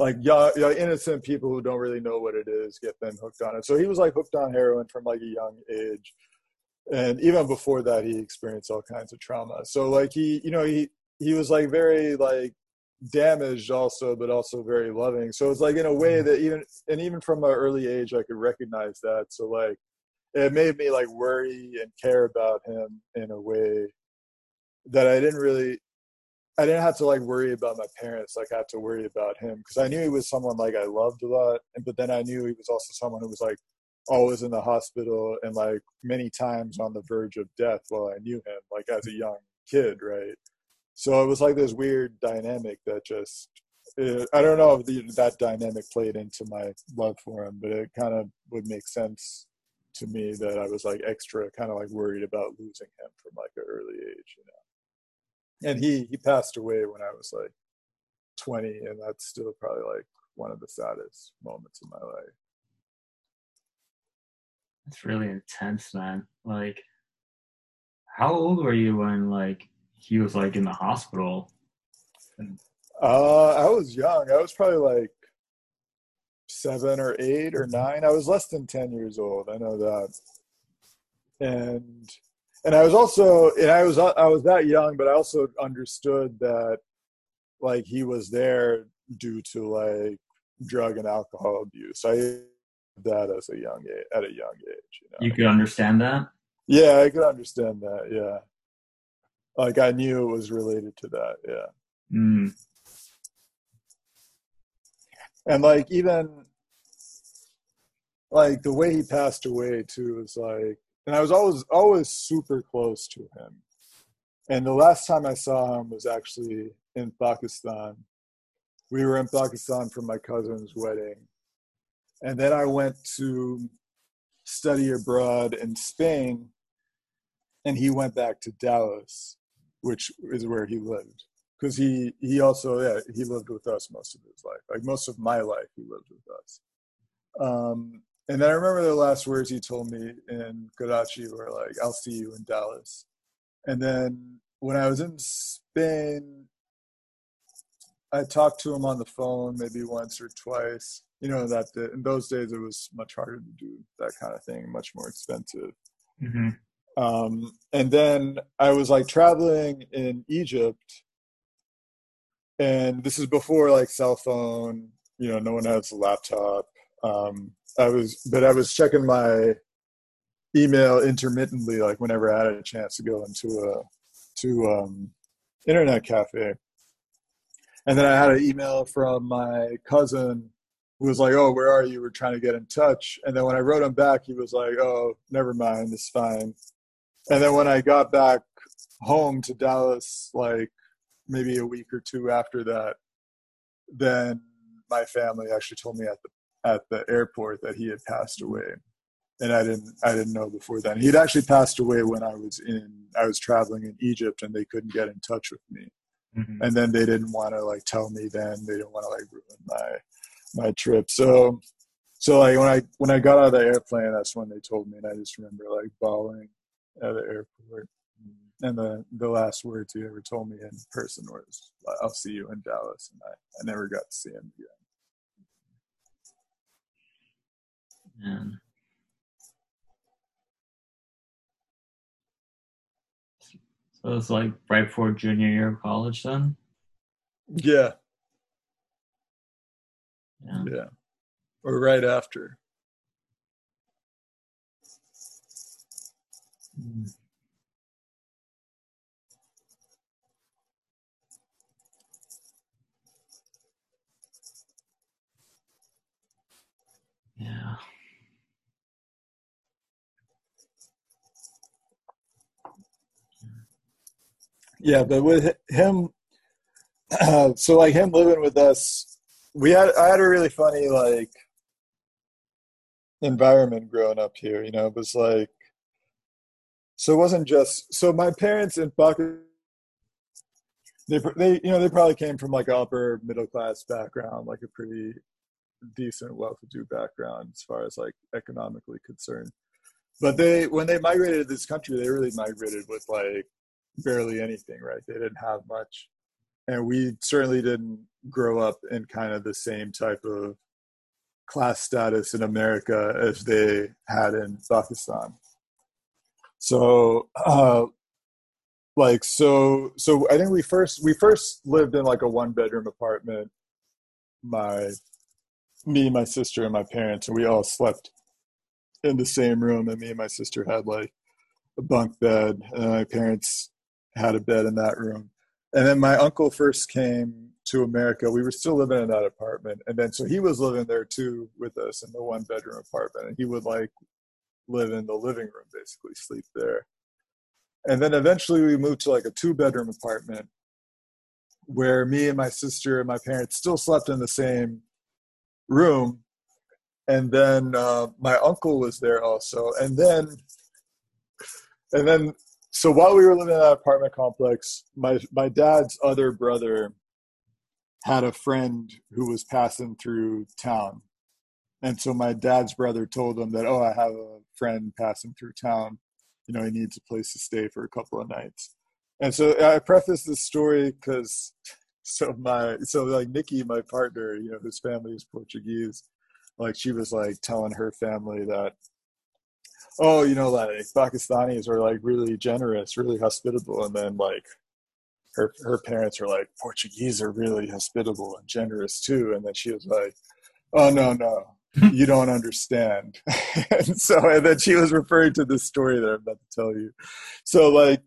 Like young, innocent people who don't really know what it is get them hooked on it. So he was like hooked on heroin from like a young age, and even before that, he experienced all kinds of trauma. So like he, you know, he he was like very like damaged also, but also very loving. So it's like in a way that even and even from an early age, I could recognize that. So like it made me like worry and care about him in a way that I didn't really I didn't have to like worry about my parents like I had to worry about him because I knew he was someone like I loved a lot and but then I knew he was also someone who was like always in the hospital and like many times on the verge of death while I knew him like as a young kid right so it was like this weird dynamic that just it, I don't know if the, that dynamic played into my love for him, but it kind of would make sense to me that I was like extra kind of like worried about losing him from like an early age, you know. And he he passed away when I was like 20, and that's still probably like one of the saddest moments of my life. That's really intense, man. Like, how old were you when like he was like in the hospital? Uh, I was young. I was probably like seven or eight or nine. I was less than ten years old. I know that. And and I was also and I was I was that young, but I also understood that like he was there due to like drug and alcohol abuse. I that as a young age, at a young age. You, know? you could understand that. Yeah, I could understand that. Yeah, like I knew it was related to that. Yeah. Mm. And like even like the way he passed away too was like, and I was always always super close to him. And the last time I saw him was actually in Pakistan. We were in Pakistan for my cousin's wedding. And then I went to study abroad in Spain, and he went back to Dallas, which is where he lived. Because he, he also, yeah, he lived with us most of his life. Like most of my life, he lived with us. Um, and then I remember the last words he told me in Karachi were like, I'll see you in Dallas. And then when I was in Spain, I talked to him on the phone maybe once or twice. You know that the, in those days it was much harder to do that kind of thing, much more expensive. Mm-hmm. Um, and then I was like traveling in Egypt, and this is before like cell phone. You know, no one has a laptop. Um, I was, but I was checking my email intermittently, like whenever I had a chance to go into a to um, internet cafe and then I had an email from my cousin who was like, "Oh, where are you? We're trying to get in touch." And then when I wrote him back, he was like, "Oh, never mind, it's fine." And then when I got back home to Dallas, like maybe a week or two after that, then my family actually told me at the at the airport that he had passed away, and I didn't I didn't know before then. He'd actually passed away when I was in I was traveling in Egypt, and they couldn't get in touch with me. Mm-hmm. And then they didn't want to like tell me then they didn't want to like ruin my my trip. So so like when I when I got out of the airplane, that's when they told me, and I just remember like bawling at the airport. And the the last words he ever told me in person was, "I'll see you in Dallas," and I, I never got to see him again. Yeah. So it's like right before junior year of college then? Yeah. Yeah. Yeah. Or right after. Mm. Yeah. Yeah but with him uh, so like him living with us we had i had a really funny like environment growing up here you know? It was like so it wasn't just so my parents in Pakistan they they you know they probably came from like upper middle class background like a pretty decent well-to-do background as far as like economically concerned. But they when they migrated to this country they really migrated with like barely anything, right? They didn't have much. And we certainly didn't grow up in kind of the same type of class status in America as they had in Pakistan. So, uh, like, so, so I think we first, we first lived in like a one bedroom apartment. My, me, my sister, and my parents, and we all slept in the same room. And me and my sister had like a bunk bed, and my parents had a bed in that room. And then my uncle first came to America. We were still living in that apartment. And then so he was living there too with us in the one bedroom apartment. And he would like live in the living room, basically sleep there. And then eventually we moved to like a two bedroom apartment. where me and my sister and my parents still slept in the same room and then uh, my uncle was there also and then and then so while we were living in that apartment complex my my dad's other brother had a friend who was passing through town. And so my dad's brother told him that oh i have a friend passing through town. You know he needs a place to stay for a couple of nights. And so i preface this story because so my so like nikki my partner you know whose family is portuguese like she was like telling her family that oh you know like pakistanis are like really generous really hospitable and then like her her parents are like portuguese are really hospitable and generous too and then she was like oh no no you don't understand. And so and then she was referring to this story that i'm about to tell you. So like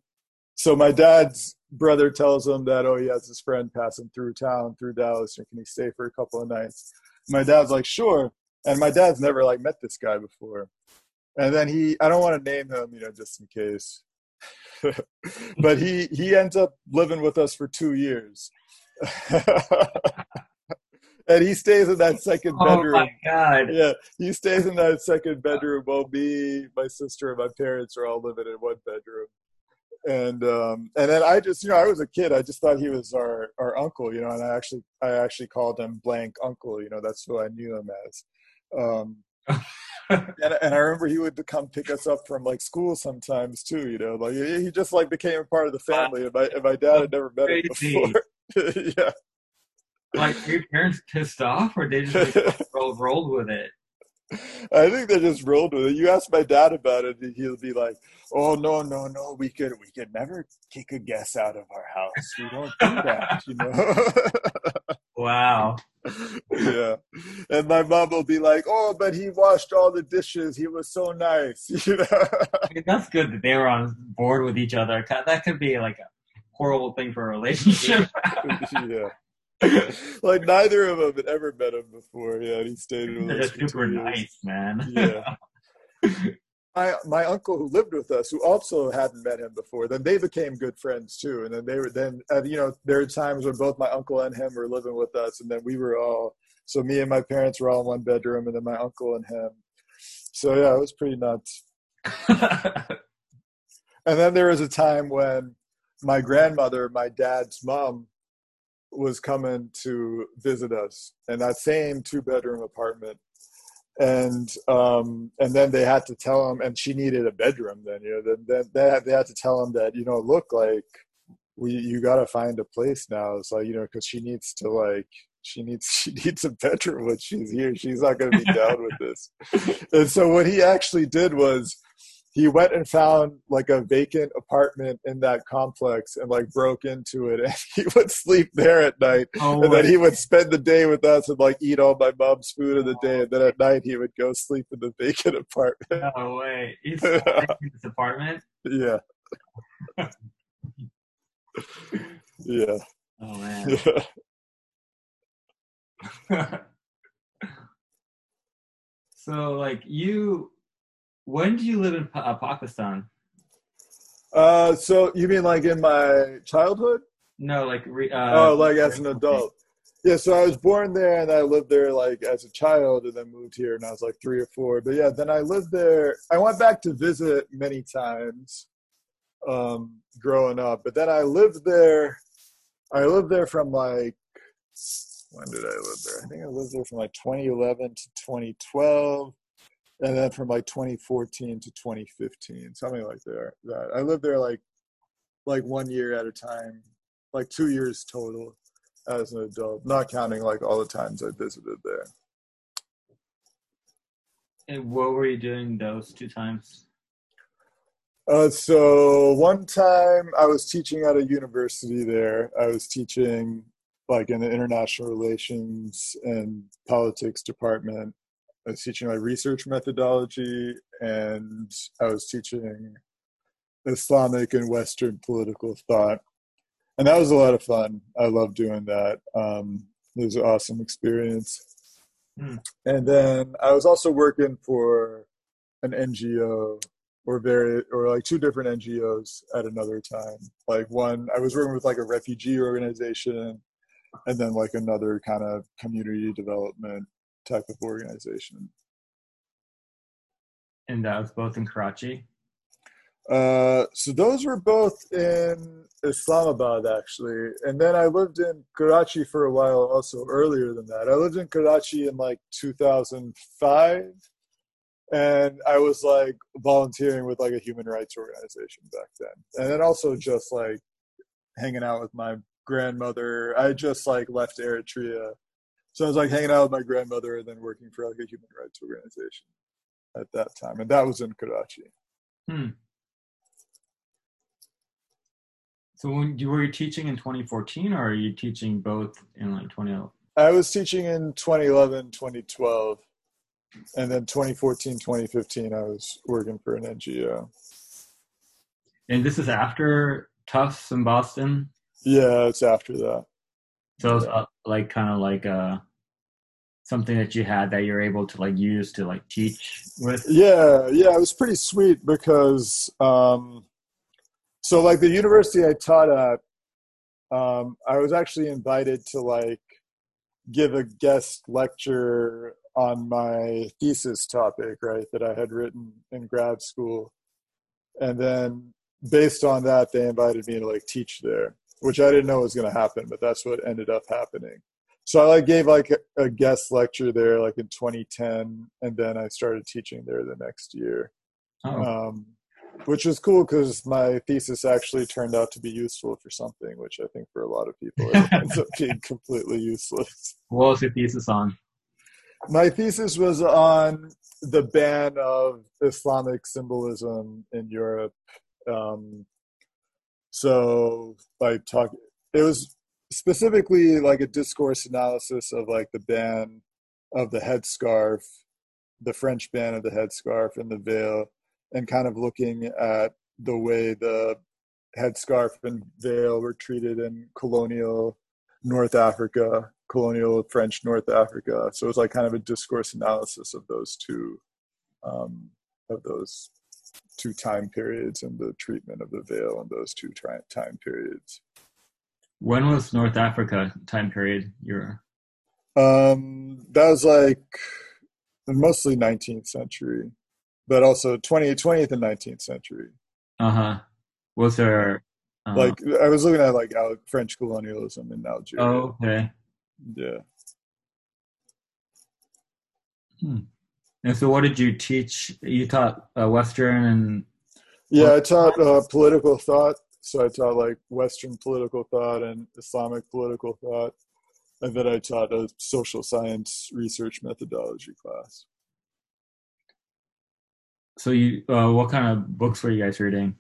so my dad's brother tells him that oh he has his friend passing through town through dallas and can he stay for a couple of nights? My dad's like sure. And my dad's never like met this guy before and then he i don't want to name him you know just in case but he he ends up living with us for two years and he stays in that second bedroom. Oh my god! Yeah, he stays in that second bedroom while me, my sister, and my parents are all living in one bedroom. And um, and then I just, you know, I was a kid. I just thought he was our our uncle, you know, and I actually I actually called him blank uncle. You know, that's who I knew him as. Um, and, and I remember he would come pick us up from like school sometimes too. You know, like he just like became a part of the family. And my and my dad had never met him before. yeah. Like, were your parents pissed off, or they just like, rolled, rolled with it? I think they just rolled with it. You ask my dad about it, and he'll be like, "Oh no, no, no, we could, we could never kick a guest out of our house. We don't do that, you know." wow. yeah, and my mom will be like, "Oh, but he washed all the dishes. He was so nice." You know. I mean, that's good that they were on board with each other. That could be like a horrible thing for a relationship. yeah. like neither of them had ever met him before. Yeah, and he stayed with us. super nice, man. Yeah. My my uncle who lived with us, who also hadn't met him before, then they became good friends too. And then they were then uh, you know there were times when both my uncle and him were living with us, and then we were all so me and my parents were all in one bedroom, and then my uncle and him. So yeah, it was pretty nuts. And then there was a time when my grandmother, my dad's mom, was coming to visit us in that same two bedroom apartment. And um, and then they had to tell him, and she needed a bedroom. Then you know, then, then they had, they had to tell him that you know, look, like we you got to find a place now. It's like you know, because she needs to like she needs she needs a bedroom when she's here. She's not going to be down with this. And so what he actually did was he went and found like a vacant apartment in that complex and like broke into it and he would sleep there at night oh, and then he would spend the day with us and like eat all my mom's food of the day and then at night he would go sleep in the vacant apartment no way. He's in this apartment. yeah yeah Oh man. yeah so like you, when did you live in uh, Pakistan? uh so you mean like in my childhood? No, like re, uh, oh like as an adult. Yeah so i was born there and i lived there like as a child and then moved here and i was like three or four. But yeah then i lived there. I went back to visit many times um growing up. But then i lived there i lived there from like when did i live there? I think i lived there from like 2011 to 2012 and then from like 2014 to 2015 something like that that i lived there like like one year at a time like two years total as an adult, not counting like all the times I visited there. And what were you doing those two times? Uh, so one time I was teaching at a university there. I was teaching like in the international relations and politics department. I was teaching like research methodology and I was teaching Islamic and Western political thought. And that was a lot of fun. I love doing that. Um, it was an awesome experience. Hmm. And then I was also working for an NGO or very or like two different NGOs at another time. Like one, I was working with like a refugee organization, and then like another kind of community development type of organization. And that was both in Karachi. Uh, so those were both in Islamabad actually, and then I lived in Karachi for a while also earlier than that. I lived in Karachi in like 2005 and I was like volunteering with like a human rights organization back then, and then also just like hanging out with my grandmother. I just like left Eritrea, so I was like hanging out with my grandmother and then working for like a human rights organization at that time, and that was in Karachi. Hmm. So when you were you teaching in 2014 or are you teaching both in like 2011? I was teaching in 2011, 2012 and then 2014 2015 i was working for an ngo and this is after tufts in boston yeah it's after that so it's uh, like kind of like uh something that you had that you're able to like use to like teach with? Yeah yeah it was pretty sweet because um so like the university i taught at um i was actually invited to like give a guest lecture on my thesis topic, right, that I had written in grad school. And then based on that, they invited me to like teach there, which I didn't know was going to happen, but that's what ended up happening. So I like gave like a, a, guest lecture there like in 2010, and then I started teaching there the next year. Oh. Um, which was cool because my thesis actually turned out to be useful for something, which I think for a lot of people it ends up being completely useless. What was your thesis on? my thesis was on the ban of Islamic symbolism in Europe. Um, so, like, talk, it was specifically like a discourse analysis of like the ban of the headscarf, the French ban of the headscarf and the veil, and kind of looking at the way the headscarf and veil were treated in colonial North Africa colonial French North Africa. So it was like kind of a discourse analysis of those two um, of those two time periods and the treatment of the veil in those two time periods. When was North Africa time period? Your um, that was like mostly 19th century, but also 20th, 20th and 19th century. Uh huh. Was there uh, like I was looking at like French colonialism in Algeria. Oh, okay. Yeah. Hmm. And so, what did you teach? You taught uh, Western and. Yeah, I taught uh, political thought. So I taught like Western political thought and Islamic political thought, and then I taught a social science research methodology class. So you, uh, what kind of books were you guys reading?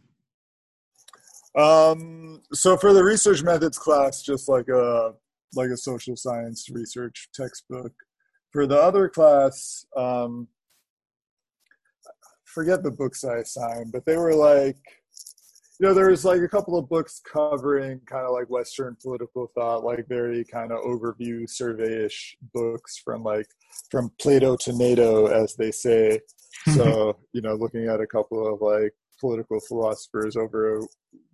Um, so for the research methods class, just like a like a social science research textbook. For the other class, um, forget the books I assigned, but they were like, you know, there was like a couple of books covering kind of like Western political thought, like very kind of overview survey-ish books from like from Plato to NATO, as they say. so, you know, looking at a couple of like political philosophers over a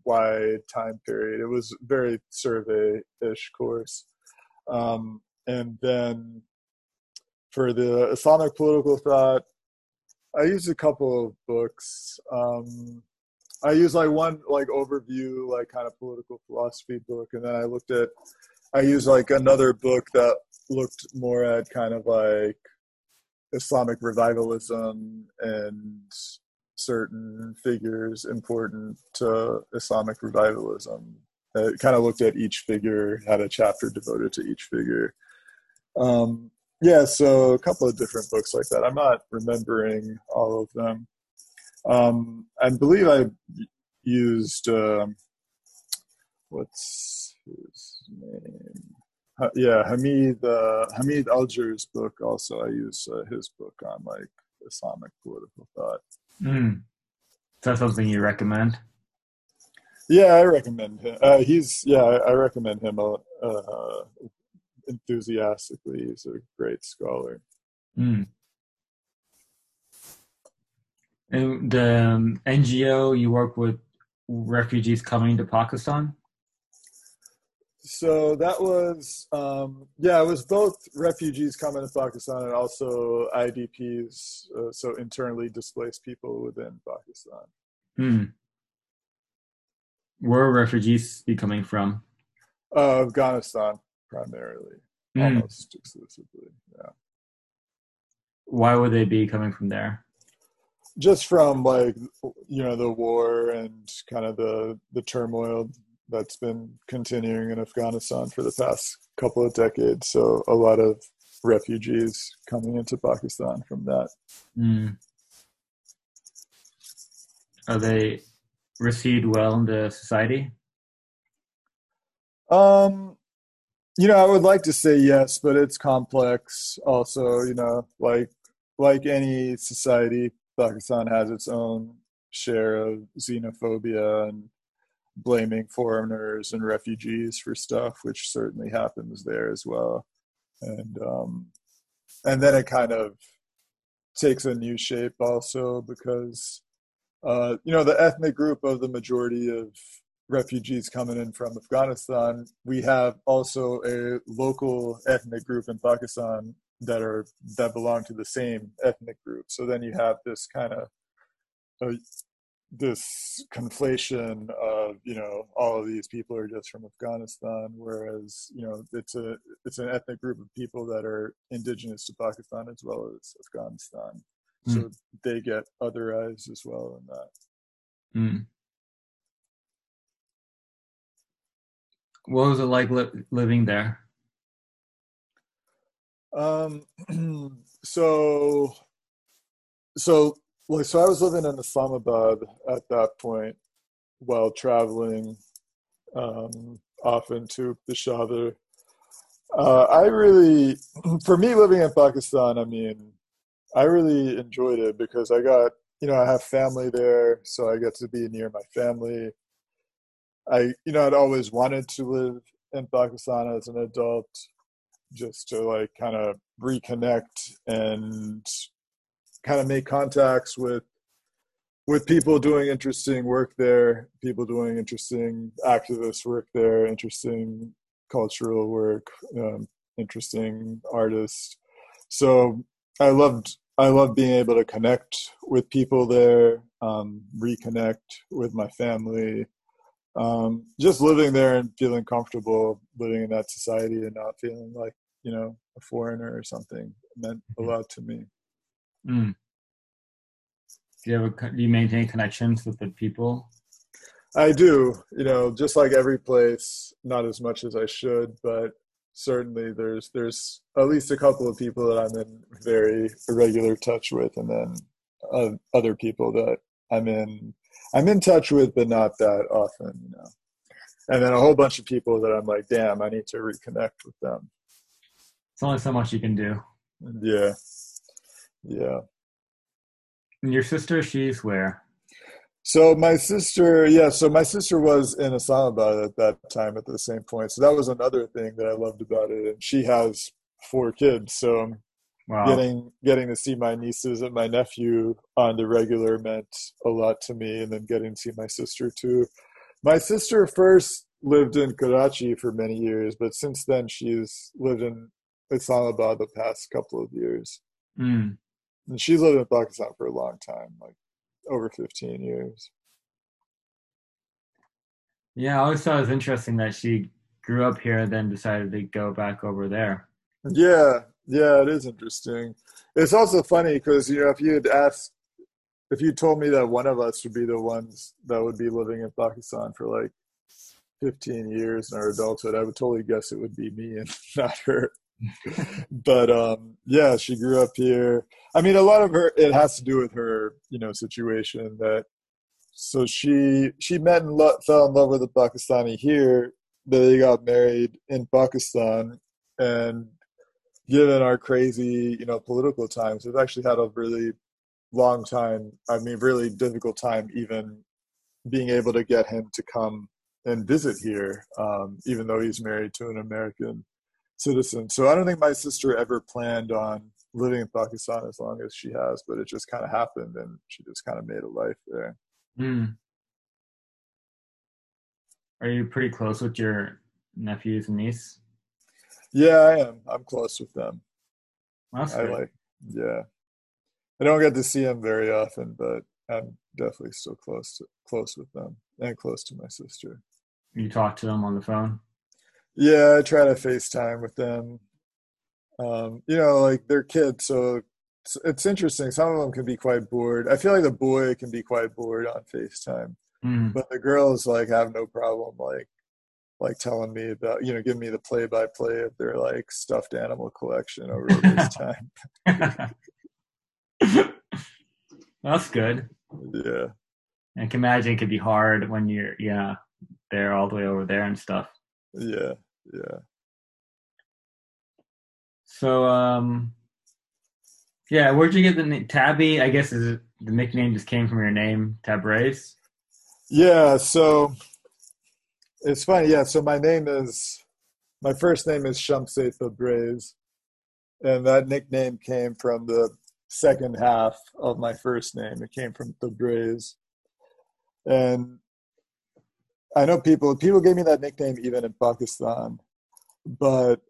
wide time period. It was very survey-ish course. Um, and then for the Islamic political thought, I used a couple of books. Um, I used like one like overview, like kind of political philosophy book, and then I looked at. I used like another book that looked more at kind of like Islamic revivalism and certain figures important to Islamic revivalism it kind of looked at each figure, had a chapter devoted to each figure. Um, yeah, so a couple of different books like that. I'm not remembering all of them. Um, I believe I used um, what's his name? Uh, yeah, Hamid uh, Hamid Algar's book. Also, I use uh, his book on like Islamic political thought. Mm. Is that something you recommend? Yeah, I recommend him. Uh, he's yeah, I, recommend him uh, uh, enthusiastically. He's a great scholar. Mm. And the um, NGO you work with refugees coming to Pakistan. So that was, um, yeah, it was both refugees coming to Pakistan and also IDPs, uh, so internally displaced people within Pakistan. Hmm. Where are refugees be coming from? Uh, Afghanistan, primarily, Hmm. almost exclusively. Yeah, Why would they be coming from there? just from like you know the war and kind of the the turmoil that's been continuing in Afghanistan for the past couple of decades. So a lot of refugees coming into Pakistan from that. Hmm. Are they received well in the society? Um, you know, I would like to say yes, but it's complex. Also, you know, like like any society, Pakistan has its own share of xenophobia and blaming foreigners and refugees for stuff, which certainly happens there as well. And um, and then it kind of takes a new shape also because uh, you know the ethnic group of the majority of refugees coming in from Afghanistan, we have also a local ethnic group in Pakistan that are that belong to the same ethnic group. So then you have this kind of uh, this conflation of you know all of these people are just from Afghanistan, whereas you know it's a it's an ethnic group of people that are indigenous to Pakistan as well as Afghanistan. So they get otherized as well in that. Hmm. What was it like li- living there? Um, so, so, like, so I was living in Islamabad at that point while traveling, um, often to Peshawar. Uh, I really, for me living in Pakistan, I mean, I really enjoyed it because I got, you know, I have family there, so I get to be near my family. I, you know, I'd always wanted to live in Pakistan as an adult just to like kind of reconnect and kind of make contacts with with people doing interesting work there, people doing interesting activist work there, interesting cultural work, um, interesting artists. So I loved I loved being able to connect with people there, um, reconnect with my family, um, just living there and feeling comfortable living in that society and not feeling like you know a foreigner or something meant a lot to me. Hmm. Do you have do you maintain connections with the people? I do, you know, just like every place, not as much as I should, but certainly there's there's at least a couple of people that I'm in very regular touch with, and then uh, other people that I'm in I'm in touch with, but not that often, you know. And then a whole bunch of people that I'm like, damn, I need to reconnect with them. It's only so much you can do. Yeah, yeah. And your sister, she's where? So my sister, yeah, so my sister was in Islamabad at that time at the same point. So that was another thing that I loved about it. And she has four kids, so I'm Wow. getting getting to see my nieces and my nephew on the regular meant a lot to me. And then getting to see my sister too. My sister first lived in Karachi for many years, but since then she's lived in Islamabad the past couple of years. Mm. And she's lived in Pakistan for a long time, like over 15 years. Yeah, I always thought it was interesting that she grew up here and then decided to go back over there. Yeah, yeah, it is interesting. It's also funny because you know if you had asked, if you told me that one of us would be the ones that would be living in Pakistan for like 15 years in our adulthood, I would totally guess it would be me and not her. but um, yeah, she grew up here. I mean, a lot of her it has to do with her, you know, situation that. So she she met and lo- fell in love with a Pakistani here. They got married in Pakistan, and given our crazy, you know, political times, we've actually had a really long time. I mean, really difficult time even being able to get him to come and visit here, um, even though he's married to an American citizen. So I don't think my sister ever planned on living in Pakistan as long as she has, but it just kind of happened, and she just kind of made a life there. Mm. Are you pretty close with your nephews and niece? Yeah, I am. I'm close with them. That's I good. like, yeah. I don't get to see them very often, but I'm definitely still close to close with them and close to my sister. you talk to them on the phone. Yeah, I try to FaceTime with them. Um, you know, like they're kids, so it's, it's interesting. Some of them can be quite bored. I feel like the boy can be quite bored on FaceTime, Mm. but the girls like have no problem like like telling me about you know giving me the play by play of their like stuffed animal collection over this time. That's good. Yeah. I can imagine it could be hard when you're yeah they're all the way over there and stuff. Yeah, yeah. So um yeah, where'd you get the name Tabby? I guess is it, the nickname just came from your name, Tabriz. Yeah, so it's funny. Yeah, so my name is my first name is Shamse Tabriz, and that nickname came from the second half of my first name. It came from Tabriz, and I know people people gave me that nickname even in Pakistan, but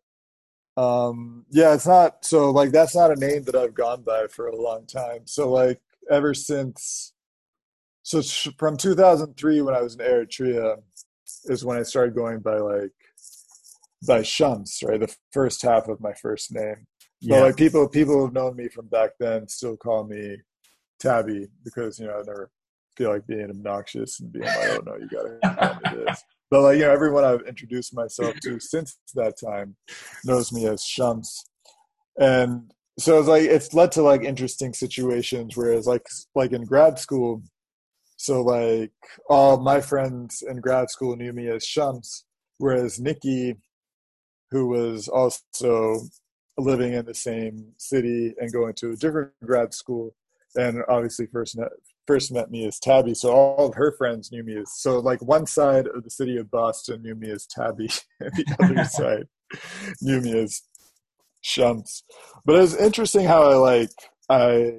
um, yeah, it's not so like that's not a name that I've gone by for a long time. So like ever since so from 2003 when I was in Eritrea is when I started going by like by Shams, right? The first half of my first name. But Yeah. like people people who've known me from back then still call me Tabby because you know I never feel like being obnoxious and being like, oh no, you gotta call me this. But like you know, everyone I've introduced myself to since that time knows me as Shams. And so it's like it's led to like interesting situations whereas like like in grad school so like all my friends in grad school knew me as Shams, whereas Nikki, who was also living in the same city and going to a different grad school, and obviously first met first met me as Tabby. So all of her friends knew me as so like one side of the city of Boston knew me as Tabby, and the other side knew me as Shams. But it was interesting how I like I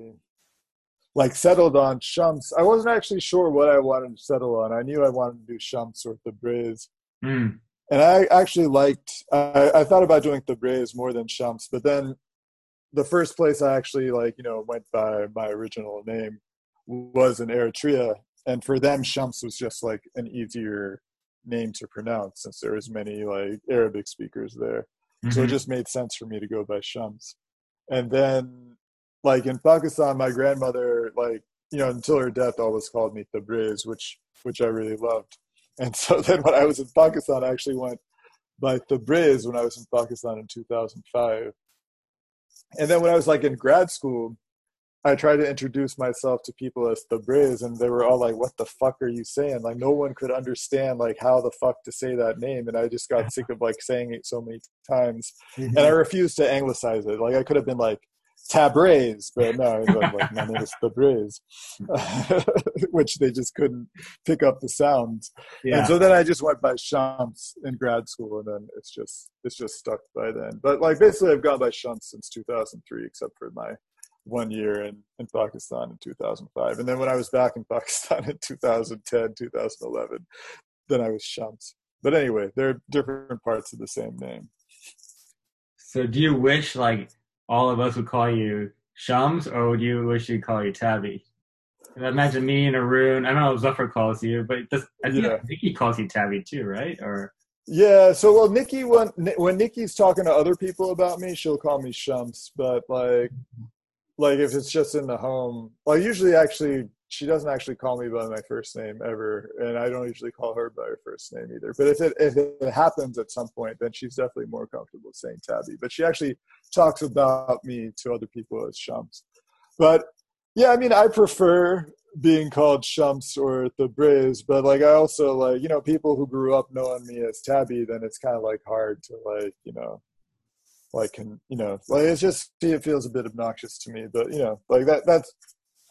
like settled on Shams. I wasn't actually sure what I wanted to settle on. I knew I wanted to do Shams or Tabriz. Mm. And I actually liked I, I thought about doing Tabriz more than Shams, but then the first place I actually like, you know, went by my original name was in Eritrea. And for them Shams was just like an easier name to pronounce since there was many like Arabic speakers there. So it Mhm. just made sense for me to go by Shams. And then, like in Pakistan, my grandmother, like you know, until her death, always called me Tabriz, which which I really loved. And so then, when I was in Pakistan, I actually went by Tabriz when I was in Pakistan in 2005. And then when I was like in grad school, I tried to introduce myself to people as Tabriz, and they were all like, "What the fuck are you saying?" Like no one could understand like how the fuck to say that name, and I just got sick of like saying it so many times, mm-hmm. and I refused to anglicize it. Like I could have been like Tabriz, but no, like, like my name is Tabriz, which they just couldn't pick up the sounds. yeah. And so then I just went by Shams in grad school, and then it's just it's just stuck by then. But like basically, I've gone by Shams since 2003, except for my one year in, in Pakistan in 2005. And then when I was back in Pakistan in 2010, 2011, then I was Shams. But anyway, they're different parts of the same name. So do you wish like all of us would call you Shams, or would you wish you'd call you Tabby? I imagine me and Arun. I don't know if Zuffer calls you, but does, I think Yeah. Vicky calls you Tabby too, right? Or Yeah, so well, Nikki when when Nikki's talking to other people about me, she'll call me Shams. But like, like if it's just in the home, well, usually actually she doesn't actually call me by my first name ever, and I don't usually call her by her first name either. But if it if it happens at some point, then she's definitely more comfortable saying Tabby. But she actually talks about me to other people as Shams. But yeah, I mean, I prefer being called Shams or Tabriz, but like I also like, you know, people who grew up knowing me as Tabby, then it's kind of like hard to like, you know, like can you know, like it's just it feels a bit obnoxious to me, but you know, like that that's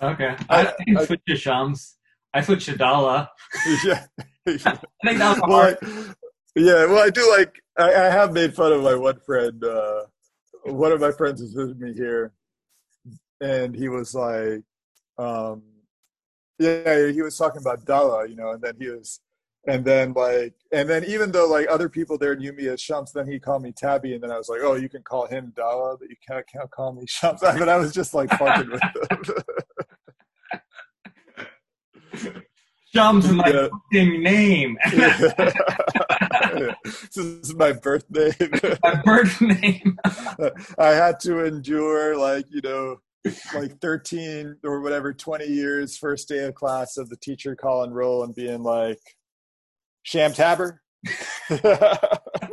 okay, I, I- I to Shams. I switched to Dala. yeah. I think that was well, hard. I- yeah, well, I do like I, I have made fun of my one friend. Uh, one of my friends has visited me here, and he was like, um, yeah, he was talking about Dala, you know, and then he was, and then like, and then even though like other people there knew me as Shumps, then he called me Tabby, and then I was like, oh, you can call him Dala, but you can't can't call me Shumps. But I was just like fucking with him. Shumps is my yeah. fucking name. this is my birth name. my birth name. I had to endure like you know like 13 or whatever 20 years first day of class of the teacher calling roll and being like sham tabber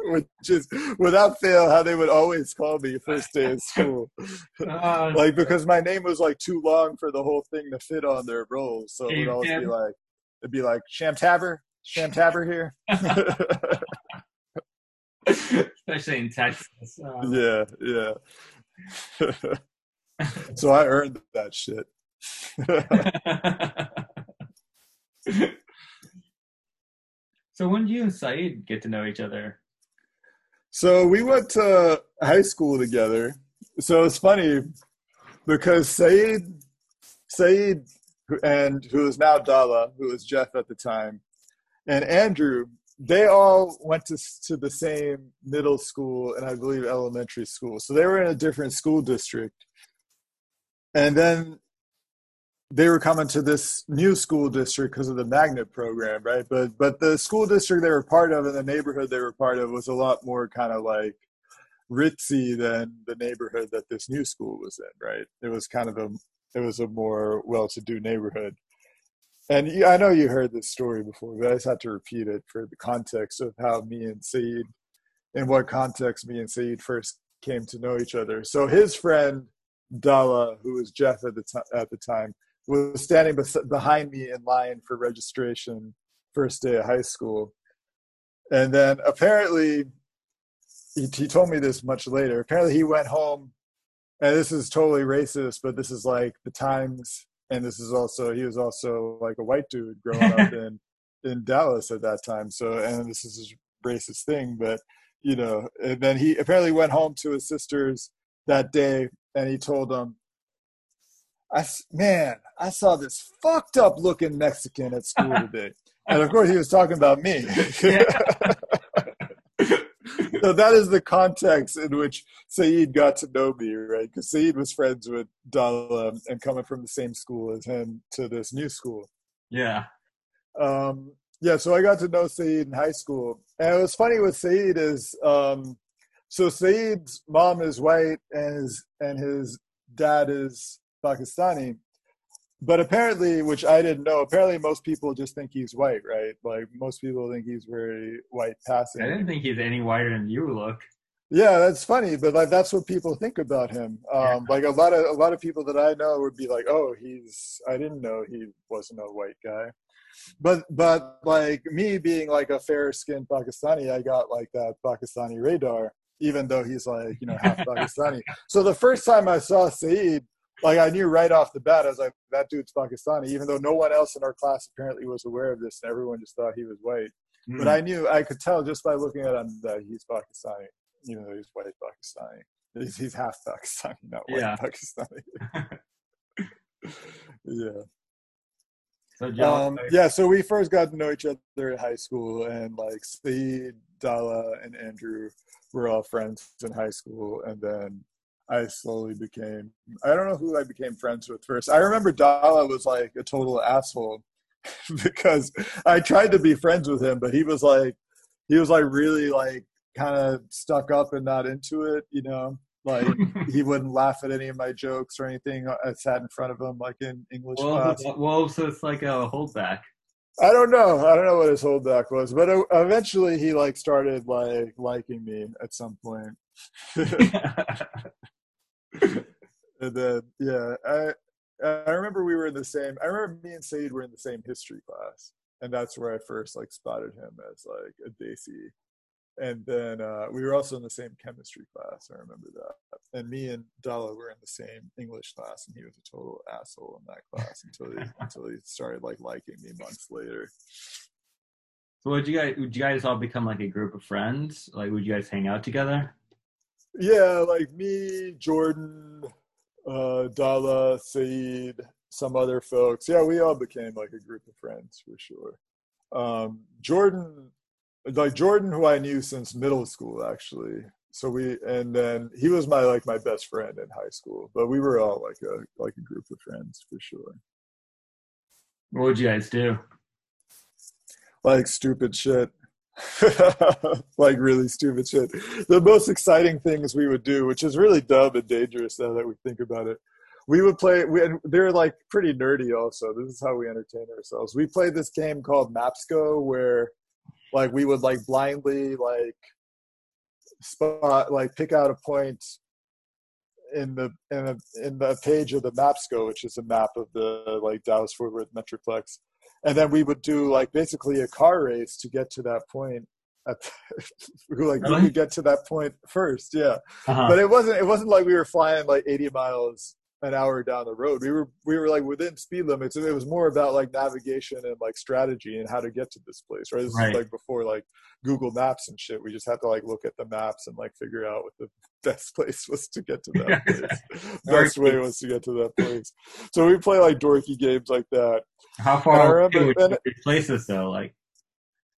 which is without fail how they would always call me first day of school like because my name was like too long for the whole thing to fit on their rolls so it would always be like it'd be like sham tabber sham tabber here especially in texas uh, yeah yeah so I earned that shit. so when did you and Saeed get to know each other? So we went to high school together. So it's funny because Saeed, Saeed, and who is now Dala, who was Jeff at the time, and Andrew, they all went to to the same middle school and I believe elementary school. So they were in a different school district. And then they were coming to this new school district because of the magnet program right? But but the school district they were part of and the neighborhood they were part of was a lot more kind of like ritzy than the neighborhood that this new school was in right? It was kind of a it was a more well-to-do neighborhood and i know you heard this story before but i just had to repeat it for the context of how me and saeed in what context me and saeed first came to know each other so his friend Dala, who was Jeff at the, t- at the time, was standing bes- behind me in line for registration first day of high school. And then apparently, he, he told me this much later. Apparently, he went home, and this is totally racist, but this is like the times, and this is also he was also like a white dude growing up in in Dallas at that time. So, and this is a racist thing, but you know, and then he apparently went home to his sister's that day and he told them, I, man, I saw this fucked up looking Mexican at school today. and of course, he was talking about me. so that is the context in which Saeed got to know me, right? Because Saeed was friends with Dala and coming from the same school as him to this new school. Yeah. Um, yeah, so I got to know Saeed in high school. And it was funny with Saeed is um, so Saeed's mom is white and his and his dad is Pakistani. But apparently, which I didn't know, apparently most people just think he's white, right? Like most people think he's very white passing. I didn't think he's any whiter than you look. Yeah, that's funny, but like that's what people think about him. Um, yeah. Like a lot of a lot of people that I know would be like, "Oh, he's." I didn't know he wasn't a white guy, but but like me being like a fair skinned Pakistani, I got like that Pakistani radar even though he's like, you know, half Pakistani. so the first time I saw Saeed, like I knew right off the bat, I was like, that dude's Pakistani, even though no one else in our class apparently was aware of this and everyone just thought he was white. Mm-hmm. But I knew, I could tell just by looking at him that he's Pakistani, even though he's white Pakistani. He's, he's half Pakistani, not white yeah. Pakistani. yeah. So um, yeah, so we first got to know each other in high school, and like Saeed, Dala, and Andrew were all friends in high school, and then I slowly became. I don't know who I became friends with first. I remember Dala was like a total asshole because I tried to be friends with him, but he was like, he was like really like kind of stuck up and not into it, you know. Like he wouldn't laugh at any of my jokes or anything. Uh, I sat in front of him like in English well, class. Well, so it's like a holdback. I don't know. I don't know what his holdback was, but uh, eventually he like started like liking me at some point. and then yeah, I I remember we were in the same. I remember me and Saeed were in the same history class, and that's where I first like spotted him as like a Desi and then uh, we were also in the same chemistry class. I remember that. And me and Dala were in the same English class, and he was a total asshole in that class until he until he started like liking me months later. So would you guys would you guys all become like a group of friends? Like would you guys hang out together? Yeah, like me, Jordan, uh, Dala, Saeed, some other folks. Yeah, we all became like a group of friends for sure. Um, Jordan, like Jordan, who I knew since middle school, actually. So we, and then he was my like my best friend in high school. But we were all like a like a group of friends for sure. What would you guys do? Like stupid shit. like really stupid shit. The most exciting things we would do, which is really dumb and dangerous now that we think about it. We would play. We they're like pretty nerdy. Also, this is how we entertain ourselves. We played this game called Mapsco, where like we would like blindly like spot like pick out a point in the in a in the page of the Mapsco, which is a map of the like Dallas Fort Worth Metroplex, and then we would do like basically a car race to get to that point. At like really? we could get to that point first, yeah. Uh-huh. But it wasn't it wasn't like we were flying like 80 miles an hour down the road. We were we were like within speed limits, and it was more about like navigation and like strategy and how to get to this place. Right, this right. is like before like Google Maps and shit. We just had to like look at the maps and like figure out what the best place was to get to that place. best way was to get to that place. So we play like dorky games like that. How far would places though? Like,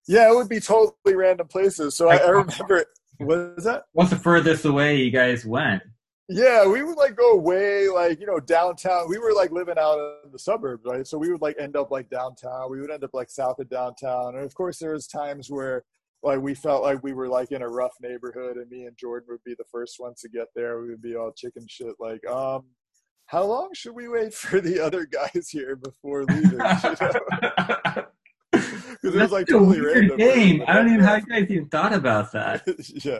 yeah, it would be totally random places. So like, I, I remember. What is that? What's the furthest away you guys went? Yeah, we would like go way like you know downtown. We were like living out in the suburbs, right? So we would like end up like downtown. We would end up like south of downtown, and of course there was times where like we felt like we were like in a rough neighborhood, and me and Jordan would be the first ones to get there. We would be all chicken shit, like um, how long should we wait for the other guys here before leaving? Because it was like totally random. Game. I don't even know how you guys even thought about that. yeah,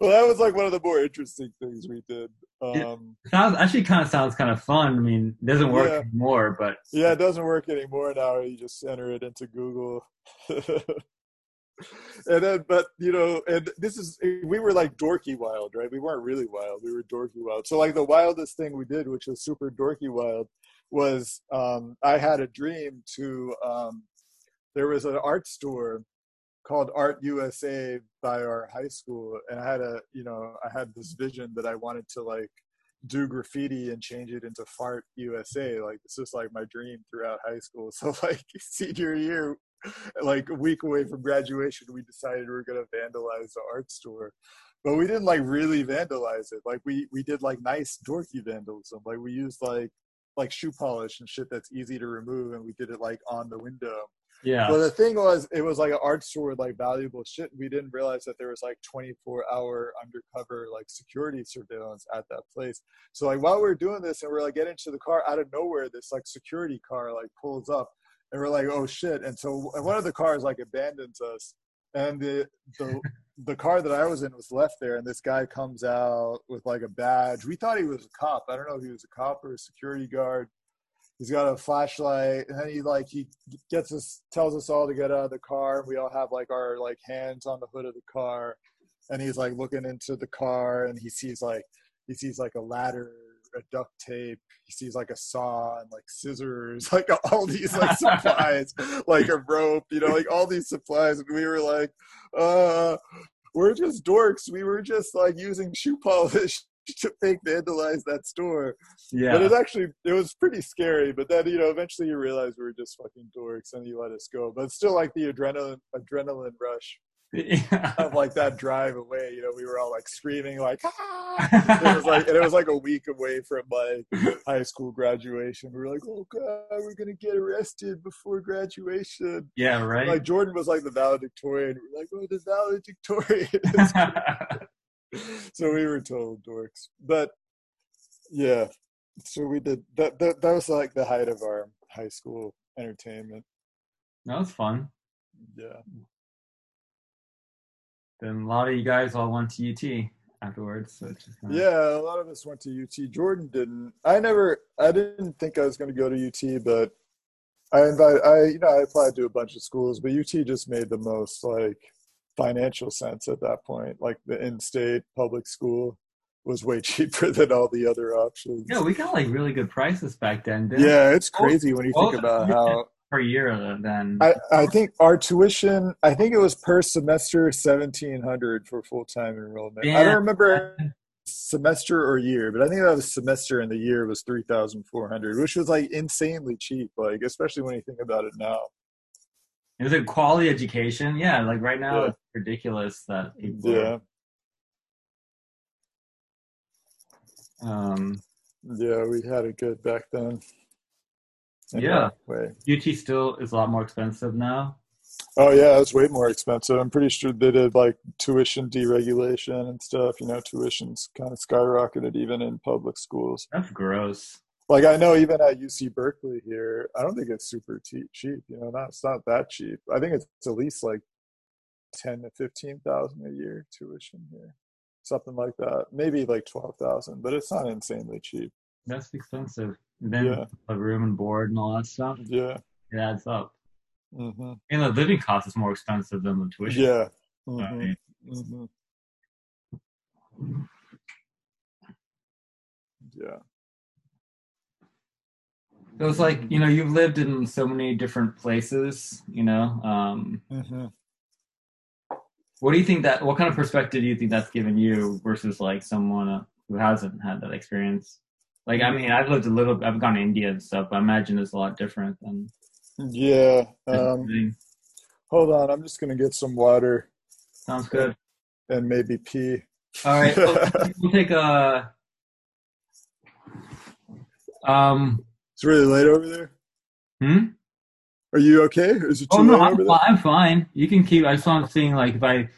well, that was like one of the more interesting things we did. Um, it sounds actually kind of sounds kind of fun. I mean, it doesn't work yeah. anymore, but yeah, it doesn't work anymore now. You just enter it into Google. and then, but you know, and this is we were like dorky wild, right? We weren't really wild. We were dorky wild. So like the wildest thing we did, which was super dorky wild, was um, I had a dream to um, there was an art store called Art USA by our high school, and I had a you know I had this vision that I wanted to like do graffiti and change it into Fart USA. Like this was like my dream throughout high school. So like senior year, like a week away from graduation, we decided we were gonna vandalize the art store. But we didn't like really vandalize it. Like we we did like nice dorky vandalism. Like we used like like shoe polish and shit that's easy to remove, and we did it like on the window yeah. Well, the thing was, it was like an art store with like valuable shit. We didn't realize that there was like 24 hour undercover like security surveillance at that place. So like while we are doing this and we're like getting to the car out of nowhere, this like security car like pulls up and we're like, oh shit. And so and one of the cars like abandons us and the the the car that I was in was left there, and this guy comes out with like a badge. We thought he was a cop. I don't know if he was a cop or a security guard he's got a flashlight and then he like he gets us tells us all to get out of the car we all have like our like hands on the hood of the car and he's like looking into the car and he sees like he sees like a ladder a duct tape he sees like a saw and like scissors like all these like supplies like a rope you know like all these supplies. And we were like uh we're just dorks. We were just like using shoe polish to fake vandalize that store. Yeah. But it actually it was pretty scary. But then, you know, eventually you realize we were just fucking dorks and you let us go. But still like the adrenaline adrenaline rush. Yeah. of like that drive away, you know, we were all like screaming like ah! it was like and it was like a week away from like high school graduation. We were like, Oh god, we're gonna get arrested before graduation. Yeah, right. Like Jordan was like the valedictorian. We are like, Oh, the valedictorian so we were total dorks. But yeah, so we did that, that. That was like the height of our high school entertainment. That was fun. Yeah. Then a lot of you guys all went to UT afterwards. So. Yeah, a lot of us went to UT. Jordan didn't. I never. I didn't think I was going to go to UT, but I invited. I you know I applied to a bunch of schools, but UT just made the most like financial sense at that point. Like the in-state public school was way cheaper than all the other options. Yeah, we got like really good prices back then. yeah, it's crazy when you think about how per year then. I, I think our tuition, I think it was per semester seventeen hundred for full time enrollment. Yeah. I don't remember semester or year, but I think that was semester and the year was three thousand four hundred, which was like insanely cheap. Like especially when you think about it now. It was a quality education. Yeah, like right now Yeah. it's ridiculous that people. Yeah, Um, yeah, we had it good back then. In Yeah. Way. UT still is a lot more expensive now. Oh yeah, it's way more expensive. I'm pretty sure they did like tuition deregulation and stuff. You know, tuition's kind of skyrocketed even in public schools. That's gross. Like I know even at UC Berkeley here, I don't think it's super cheap. You know, not it's not that cheap. I think it's at least like ten to fifteen thousand a year tuition here, something like that. Maybe like twelve thousand, but it's not insanely cheap. That's expensive. And then Yeah. the room and board and all that stuff. Yeah. It adds up. hmm And the living cost is more expensive than the tuition. Yeah. I hmm mean, hmm Yeah. So was like, you know, you've lived in so many different places, you know. Um, hmm what do you think that, what kind of perspective do you think that's given you versus like someone uh, who hasn't had that experience? Like, I mean, I've lived a little, I've gone to India and stuff, but I imagine it's a lot different than. Yeah. Um, hold on, I'm just gonna get some water Sounds good. and maybe pee. All right, we'll, we'll take a. Um. It's really late over there. Hmm. Are you okay? Is it too Oh no, I'm, fi- I'm fine. You can keep. I just want seeing like if I,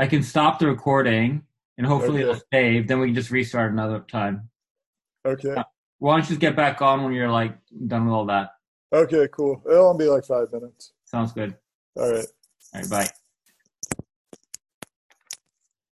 I can stop the recording and hopefully Okay. it'll save. Then we can just restart another time. Okay. Why don't you just get back on when you're like done with all that? Okay, cool. It'll only be like five minutes. Sounds good. All right. All right, bye.